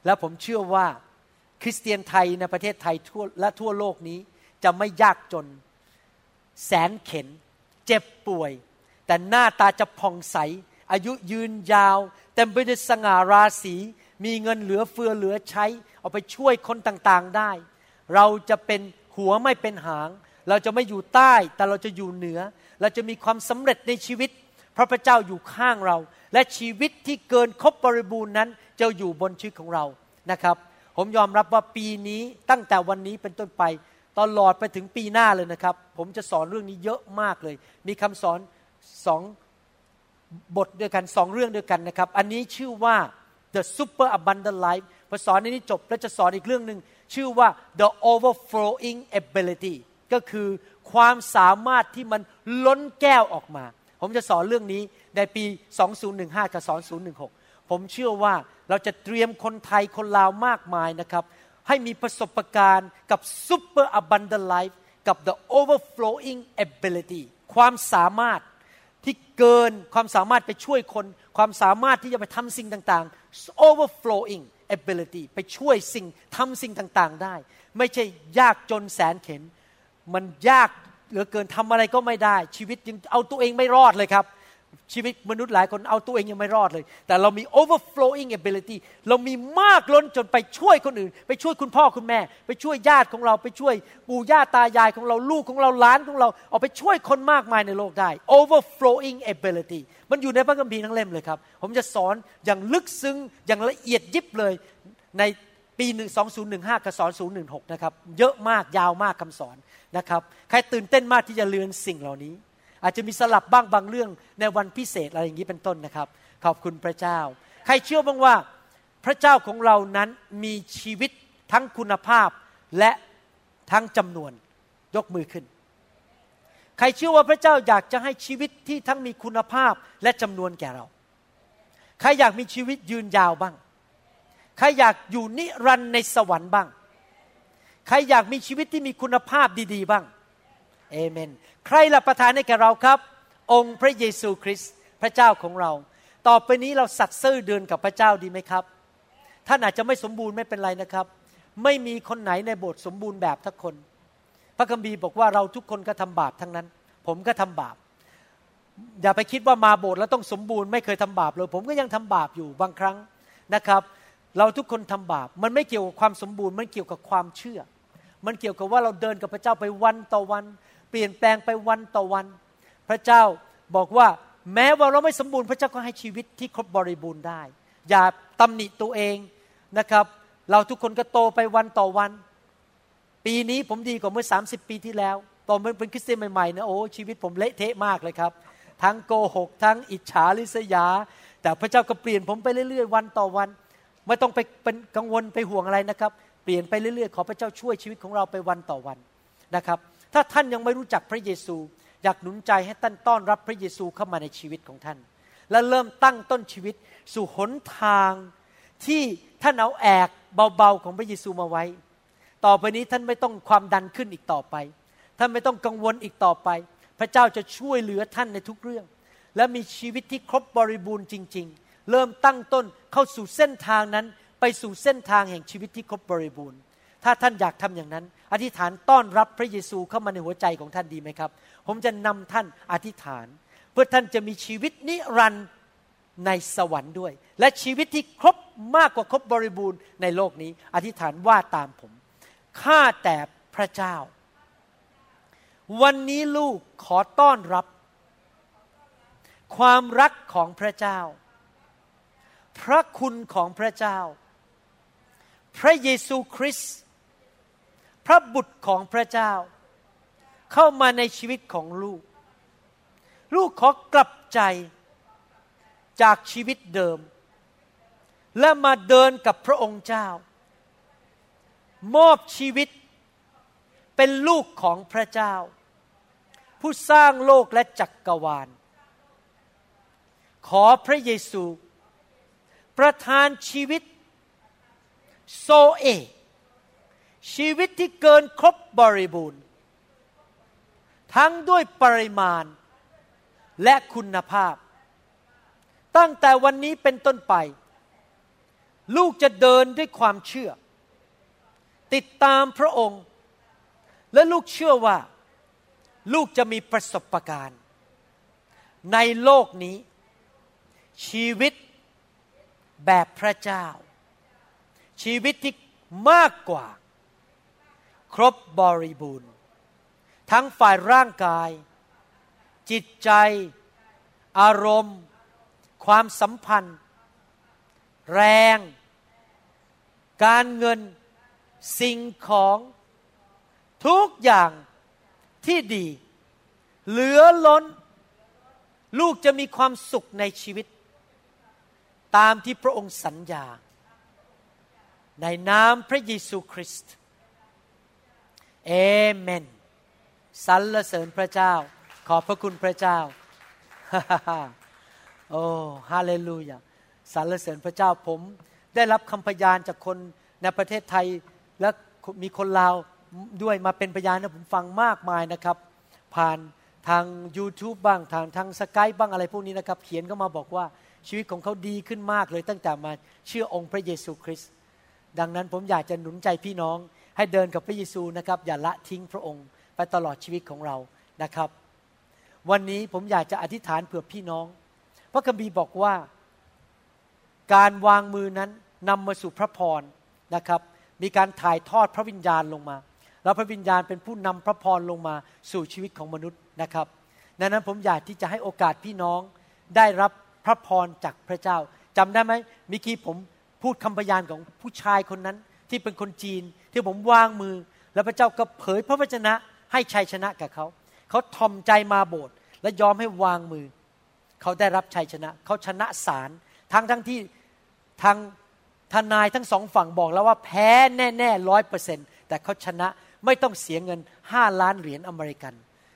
และผมเชื่อว่าคริสเตียนไทยในประเทศไทยทั่วและทั่วโลกนี้จะไม่ยากจน แสนเข็น เจ็บป่วย แต่หน้าตาจะผ่องใส อายุยืนยาว เต็มไปด้วยสง่าราศี มีเงินเหลือเฟือเหลือใช้ เอาไปช่วยคนต่างๆได้ เราจะเป็นหัวไม่เป็นหาง เราจะไม่อยู่ใต้ แต่เราจะอยู่เหนือ เราจะมีความสำเร็จในชีวิต ราะพระเจ้าอยู่ข้างเรา และชีวิตที่เกินครบบริบูรณ์นั้นจะอยู่บนชีวิตของเรานะครับ ผมยอมรับว่าปีนี้ตั้งแต่วันนี้เป็นต้นไป ตลอดไปถึงปีหน้าเลยนะครับ ผมจะสอนเรื่องนี้เยอะมากเลย มีคำสอนสองบทด้วยกันสองเรื่องด้วยกันนะครับ อันนี้ชื่อว่า the super abundant life พอสอนในนี้จบแล้วจะสอนอีกเรื่องหนึ่งชื่อว่า the overflowing ability ก็คือความสามารถที่มันล้นแก้วออกมา ผมจะสอนเรื่องนี้ในปี 2015 กับ 2016 ผมเชื่อว่าเราจะเตรียมคนไทยคนลาวมากมายนะครับ ให้มีประสบการณ์กับ super abundant life กับ the overflowing ability ความสามารถที่เกินความสามารถไปช่วยคน ความสามารถที่จะไปทำสิ่งต่างๆ overflowing ability ไปช่วยสิ่งทำสิ่งต่างๆได้ ไม่ใช่ยากจนแสนเข็น มันยาก เหลือเกินทำอะไรก็ไม่ได้ ชีวิตยังเอาตัวเองไม่รอดเลยครับ ชีวิตมนุษย์หลายคนเอาตัวเองยังไม่รอดเลย แต่เรามี overflowing ability เรามีมากล้นจนไปช่วยคนอื่น ไปช่วยคุณพ่อคุณแม่ ไปช่วยญาติของเรา ไปช่วยปู่ย่าตายายของเราลูกของเราล้านของเราเอาไปช่วยคนมากมายในโลกได้ overflowing ability มันอยู่ในพระคัมภีร์ทั้งเล่มเลยครับ ผมจะสอนอย่างลึกซึ้งอย่างละเอียดยิบเลยในปีหนึ่งสองศูนย์หนึ่งห้ากับสอนศูนย์หนึ่งหกนะครับ เยอะมากยาวมากคำสอน นะครับใครตื่นเต้นมากที่จะเรียนสิ่งเหล่านี้ อาจจะมีสลับบ้างบางเรื่องในวันพิเศษอะไรอย่างนี้เป็นต้นนะครับ ขอบคุณพระเจ้า ใครเชื่อบ้างว่าพระเจ้าของเรานั้นมีชีวิตทั้งคุณภาพและทั้งจำนวนยกมือขึ้น ใครเชื่อว่าพระเจ้าอยากจะให้ชีวิตที่ทั้งมีคุณภาพและจำนวนแก่เรา ใครอยากมีชีวิตยืนยาวบ้าง ใครอยากอยู่นิรันดร์ในสวรรค์บ้าง ใครอยากมีชีวิตที่มีคุณภาพดีๆบ้างเอเมน ใครละประทานให้แก่เราครับ องค์พระเยซูคริสต์พระเจ้าของเรา ต่อไปนี้เราสัตซ์ซื่อเดินกับพระเจ้าดีไหมครับ ท่านอาจจะไม่สมบูรณ์ไม่เป็นไรนะครับ ไม่มีคนไหนในโบสถ์สมบูรณ์แบบทุกคน พระคัมภีร์บอกว่าเราทุกคนก็ทำบาปทั้งนั้น ผมก็ทำบาป อย่าไปคิดว่ามาโบสถ์แล้วต้องสมบูรณ์ไม่เคยทำบาปเลย ผมก็ยังทำบาปอยู่บางครั้งนะครับ เราทุกคนทำบาป มันไม่เกี่ยวกับความสมบูรณ์มันเกี่ยวกับความเชื่อ มันเกี่ยวกับว่าเราเดินกับพระเจ้าไปวันต่อวัน เปลี่ยนแปลงไปวันต่อวัน พระเจ้าบอกว่าแม้ว่าเราไม่สมบูรณ์พระเจ้าก็ให้ชีวิตที่ครบบริบูรณ์ได้ อย่าตำหนิตัวเองนะครับ เราทุกคนก็โตไปวันต่อวัน ปีนี้ผมดีกว่าเมื่อ 30 ปีที่แล้ว ตอนเป็นคริสเตียนใหม่ๆนะโอ้ชีวิตผมเละเทะมากเลยครับ ทั้งโกหก ทั้งอิจฉาริษยา แต่พระเจ้าก็เปลี่ยนผมไปเรื่อยๆ วันต่อวัน ไม่ต้องไปเป็นกังวลไปห่วงอะไรนะครับ ปลี่ยนไปเรื่อยๆ ขอพระเจ้าช่วยชีวิตของเราไปวันต่อวันนะครับ ถ้าท่านยังไม่รู้จักพระเยซู อยากหนุนใจให้ท่านต้อนรับพระเยซูเข้ามาในชีวิตของท่าน และเริ่มตั้งต้นชีวิตสู่หนทางที่ท่านเอาแอกเบาๆของพระเยซูมาไว้ ต่อไปนี้ท่านไม่ต้องความดันขึ้นอีกต่อไป ท่านไม่ต้องกังวลอีกต่อไป พระเจ้าจะช่วยเหลือท่านในทุกเรื่อง และมีชีวิตที่ครบบริบูรณ์จริง ๆ เริ่มตั้งต้นเข้าสู่เส้นทางนั้น ไปสู่เส้นทางแห่งชีวิตที่ครบบริบูรณ์ ถ้าท่านอยากทำอย่างนั้น อธิษฐานต้อนรับพระเยซูเข้ามาในหัวใจของท่านดีไหมครับ ผมจะนำท่านอธิษฐาน เพื่อท่านจะมีชีวิตนิรันดร์ในสวรรค์ด้วย และชีวิตที่ครบมากกว่าครบบริบูรณ์ในโลกนี้ อธิษฐานว่าตามผมข้าแต่พระเจ้า วันนี้ลูกขอต้อนรับ ความรักของพระเจ้า พระคุณของพระเจ้า พระเยซูคริสต์พระบุตรของพระเจ้า เข้ามาในชีวิตของลูก ลูกขอกลับใจจากชีวิตเดิม และมาเดินกับพระองค์เจ้า มอบชีวิตเป็นลูกของพระเจ้า ผู้สร้างโลกและจักกรวาล ขอพระเยซู ประทานชีวิต โซเอ ชีวิตที่เกินครบบริบูรณ์ ทั้งด้วยปริมาณและคุณภาพ ตั้งแต่วันนี้เป็นต้นไป ลูกจะเดินด้วยความเชื่อ ติดตามพระองค์ และลูกเชื่อว่า ลูกจะมีประสบการณ์ ในโลกนี้ ชีวิตแบบพระเจ้า ชีวิตที่มากกว่า ครบบริบูรณ์ ทั้งฝ่ายร่างกาย จิตใจ อารมณ์ ความสัมพันธ์ แรง การเงินสิ่งของทุกอย่างที่ดี เหลือล้น ลูกจะมีความสุขในชีวิต ตามที่พระองค์สัญญา ในนามพระเยซูคริสต์เอเมนสรรเสริญพระเจ้า ขอบพระคุณพระเจ้าโอ้ฮาเลลูยาสรรเสริญพระเจ้าผมได้รับคำพยานจากคนในประเทศไทยและมีคนลาวด้วยมาเป็นพยานนะผมฟังมากมายนะครับ ผ่านทาง YouTube บ้างทางทางสกายบ้างอะไรพวกนี้นะครับ เขียนก็มาบอกว่าชีวิตของเขาดีขึ้นมากเลยตั้งแต่มาเชื่อองค์พระเยซูคริสต์ ดังนั้นผมอยากจะหนุนใจพี่น้องให้เดินกับพระเยซูนะครับ อย่าละทิ้งพระองค์ไปตลอดชีวิตของเรานะครับ วันนี้ผมอยากจะอธิษฐานเผื่อพี่น้อง พระคัมภีร์บอกว่า การวางมือนั้นนำมาสู่พระพรนะครับ มีการถ่ายทอดพระวิญญาณลงมา แล้วพระวิญญาณเป็นผู้นำพระพรลงมาสู่ชีวิตของมนุษย์นะครับดังนั้นผมอยากที่จะให้โอกาสพี่น้องได้รับพระพรจากพระเจ้าจำได้ไหมมิกี้ผม พูดคำพยานของผู้ชายคนนั้นที่เป็นคนจีนที่ผมวางมือ แล้วพระเจ้าก็เผยพระวจนะให้ชัยชนะกับเขา เขาทอมใจมาโบสถ์และยอมให้วางมือ เขาได้รับชัยชนะ เขาชนะศาลทั้งทั้งที่ทางทนายทั้งสองฝั่งบอกแล้วว่าแพ้แน่ๆร้อยเปอร์เซ็นแต่เขาชนะไม่ต้องเสียเงินห้าล้านเหรียญอเมริกัน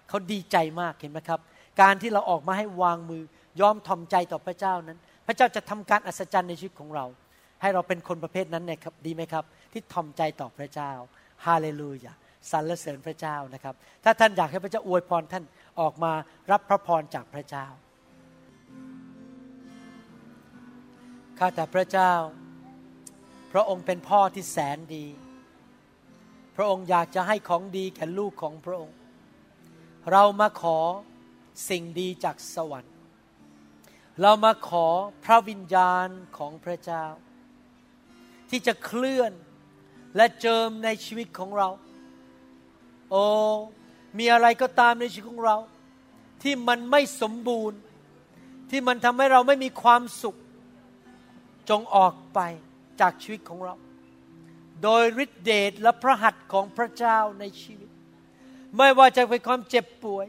เขาดีใจมากเห็นไหมครับ การที่เราออกมาให้วางมือยอมทอมใจต่อพระเจ้านั้น พระเจ้าจะทำการอัศจรรย์ในชีวิตของเรา ให้เราเป็นคนประเภทนั้นนะครับดีไหมครับ ที่ทอมใจต่อพระเจ้าฮาเลลูยาสรรเสริญพระเจ้านะครับ ถ้าท่านอยากให้พระเจ้าอวยพรท่านออกมารับพระพรจากพระเจ้าข้าแต่พระเจ้า พระองค์เป็นพ่อที่แสนดี พระองค์อยากจะให้ของดีแก่ลูกของพระองค์ เรามาขอสิ่งดีจากสวรรค์ เรามาขอพระวิญญาณของพระเจ้า ที่จะเคลื่อนและเจิมในชีวิตของเรา โอ้มีอะไรก็ตามในชีวิตของเรา ที่มันไม่สมบูรณ์ ที่มันทำให้เราไม่มีความสุข จงออกไปจากชีวิตของเรา โดยฤทธิเดชและพระหัตถ์ของพระเจ้าในชีวิต ไม่ว่าจะเป็นความเจ็บป่วย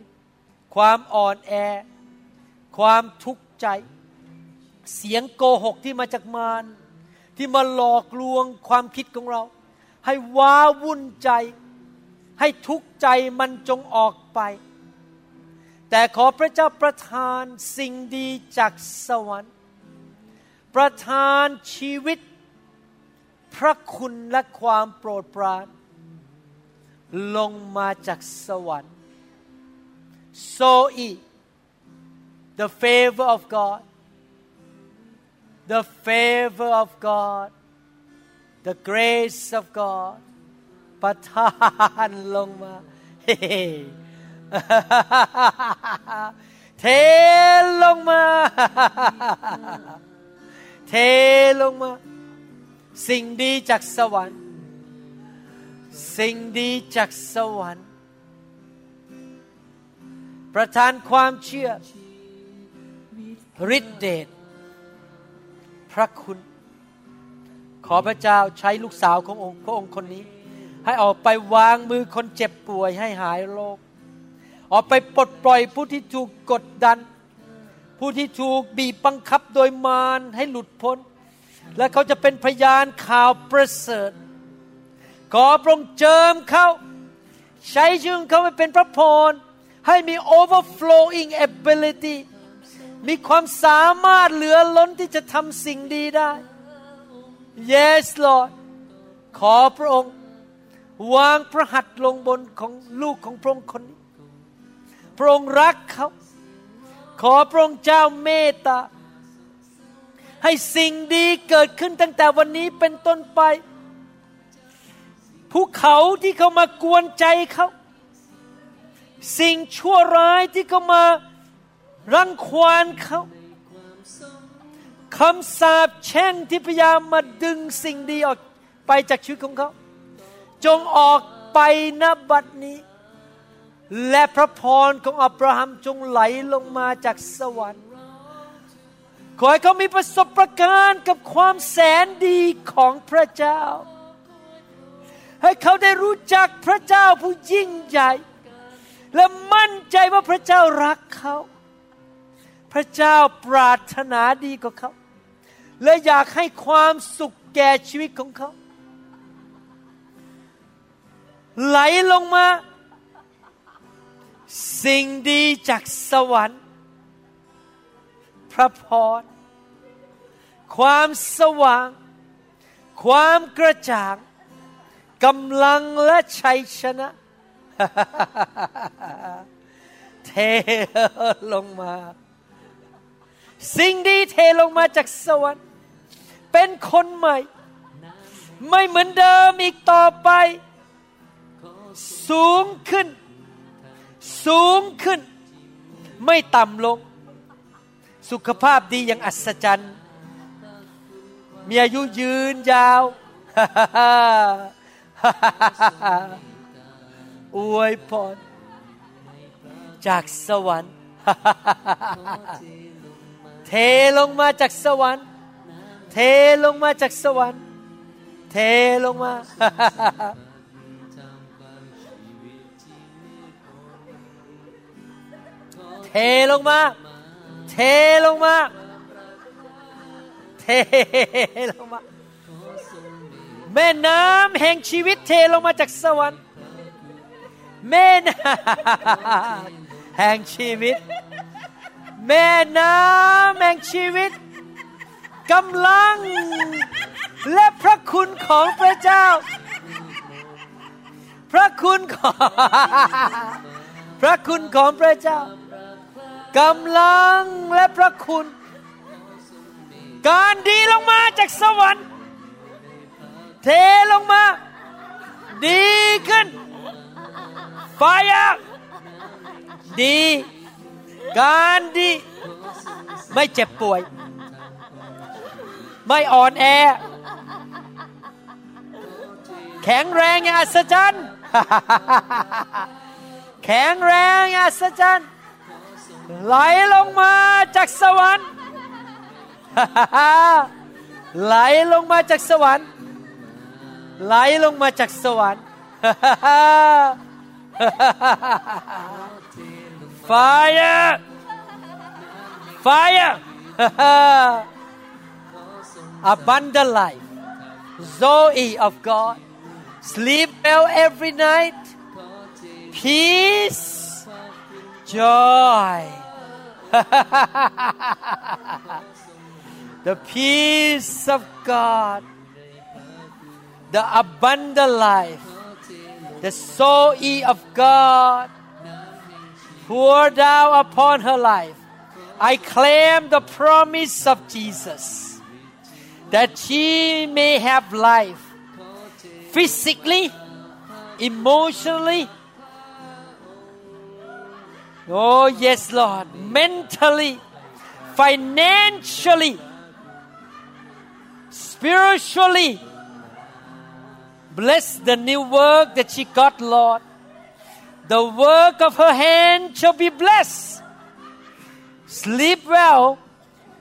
ความอ่อนแอ ความทุกข์ใจ เสียงโกหกที่มาจากมาร ที่มาหลอกลวงความคิดของเรา ให้ว้าวุ่นใจ ให้ทุกข์ใจมันจงออกไป แต่ขอพระเจ้าประทานสิ่งดีจากสวรรค์ ประทานชีวิต พระคุณและความโปรดปราน ลงมาจากสวรรค์ so e the favor of God the favor of God the grace of God ประทานลงมาเฮ้เทลงมา เทลงมา สิ่งดีจากสวรรค์ สิ่งดีจากสวรรค์ ประทานความเชื่อฤทธิเดช พระคุณ ขอพระเจ้าใช้ลูกสาวขององค์พระองค์คนนี้ ให้ออกไปวางมือคนเจ็บป่วยให้หายโรคออกไปปลดปล่อยผู้ที่ถูกกดดัน ผู้ที่ถูกบีบบังคับโดยมารให้หลุดพ้น และเขาจะเป็นพยานข่าวประเสริฐ ขอพระองค์เจิมเขาใช้ชื่อเขาไปเป็นพระพรให้มี overflowing ability มีความสามารถเหลือล้นที่จะทำสิ่งดีได้ Yes Lord ขอพระองค์ วางพระหัตถ์ลงบนของลูกของพระองค์คนนี้ พระองค์รักเขา ขอพระองค์เจ้าเมตตา ให้สิ่งดีเกิดขึ้นตั้งแต่วันนี้เป็นต้นไป ภูเขาที่เขามากวนใจเขา สิ่งชั่วร้ายที่เขามา รังควานเขาคำสาปแช่งที่พยายามมาดึงสิ่งดีออกไปจากชีวิตของเขา จงออกไปณบัดนี้ และพระพรของอับราฮัมจงไหลลงมาจากสวรรค์ขอให้เขามีประสบการณ์กับความแสนดีของพระเจ้า ให้เขาได้รู้จักพระเจ้าผู้ยิ่งใหญ่ และมั่นใจว่าพระเจ้ารักเขา พระเจ้าปรารถนาดีกว่าเขา และอยากให้ความสุขแก่ชีวิตของเขา ไหลลงมา สิ่งดีจากสวรรค์ พระพร ความสว่าง ความกระจ่างกำลังและชัยชนะ เทลงมา สิ่งดีเทลงมาจากสวรรค์ เป็นคนใหม่ ไม่เหมือนเดิมอีกต่อไป สูงขึ้น สูงขึ้น ไม่ต่ำลง สุขภาพดีอย่างอัศจรรย์ มีอายุยืนยาวอวยพรจากสวรรค์ ทลงมาจากสวรรค์ เทลงมาจากสวรรค์ เทลงมา เทลงมา เทลงมา เทลงมา แม่น้ำแห่งชีวิตเทลงมาจากสวรรค์แม่น้ำแห่งชีวิต แม่น้ำแห่งชีวิตกำลัง และพระคุณของพระเจ้า พระคุณของพระคุณของพระเจ้ากำลังและพระคุณ การดีลงมาจากสวรรค์ เทลงมา ดีขึ้นไฟดี การดีไม่เจ็บป่วย ไม่อ่อนแอ แข็งแรงอย่างอัศจรรย์ แข็งแรงอย่างอัศจรรย์ ไหลลงมาจากสวรรค์ ไหลลงมาจากสวรรค์ ไหลลงมาจากสวรรค์ Fire! Fire! Abundant life. Zoe of God. Sleep well every night. Peace. Joy. the peace of God. The abundant life. The Zoe of God pour down upon her life. I claim the promise of Jesus that she may have life physically, emotionally, oh yes, Lord, mentally, financially, spiritually. Bless the new work that she got, Lord. The work of her hand shall be blessed. Sleep well,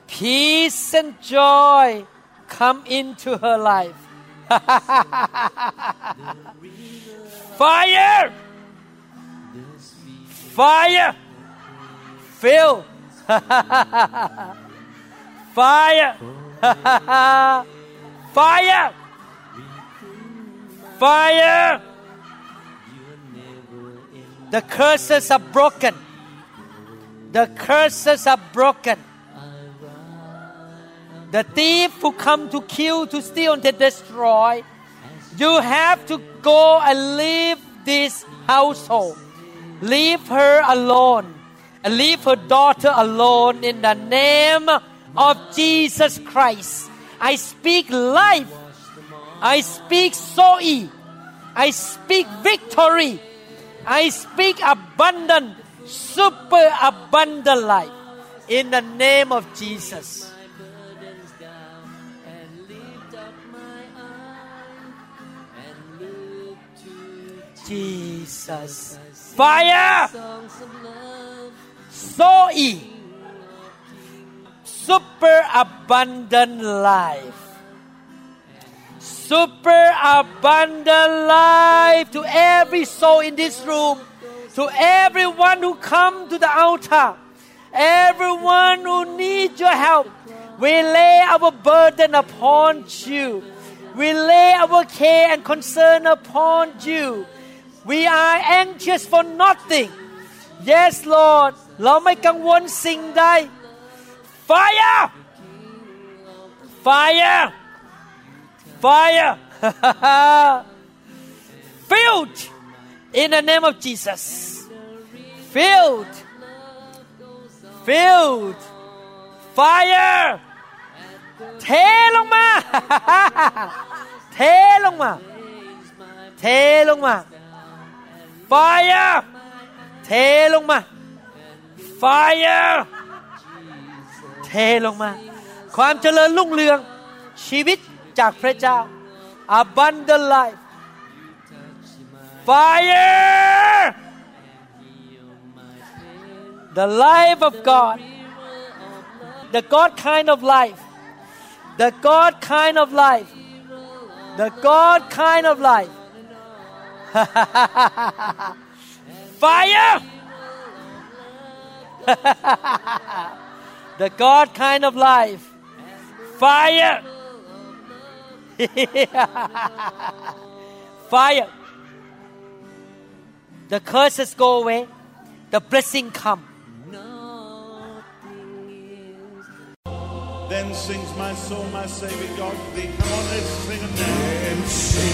peace and joy come into her life. Fire! Fire! Fill! Fire! Fire! Fire! The curses are broken. The curses are broken. The thief who come to kill, to steal, and to destroy, you have to go and leave this household. Leave her alone. And leave her daughter alone in the name of Jesus Christ. I speak life. I speak Zoe. I speak victory. I speak abundant, super abundant life in the name of Jesus. Jesus. Fire! Zoe. Super abundant life Super abundant life to every soul in this room, to everyone who come to the altar, everyone who needs your help. We lay our burden upon you. We lay our care and concern upon you. We are anxious for nothing. Yes Lord เราไม่กังวลสิ่งใด Fire Fire Fire Filled in the name of Jesus Filled Filled Fire เทลงมา เทลงมา เทลงมา Fire เทลงมา Fire เทลงมา ความเจริญรุ่งเรือง ชีวิต จากพระเจ้า Abundant life Fire The life of God The God kind of life The God kind of life The God kind of life Fire! the God kind of life. Fire! Fire! The curses go away, the blessing come. Then sings my soul, my Savior God thee. Come on, let's sing it now.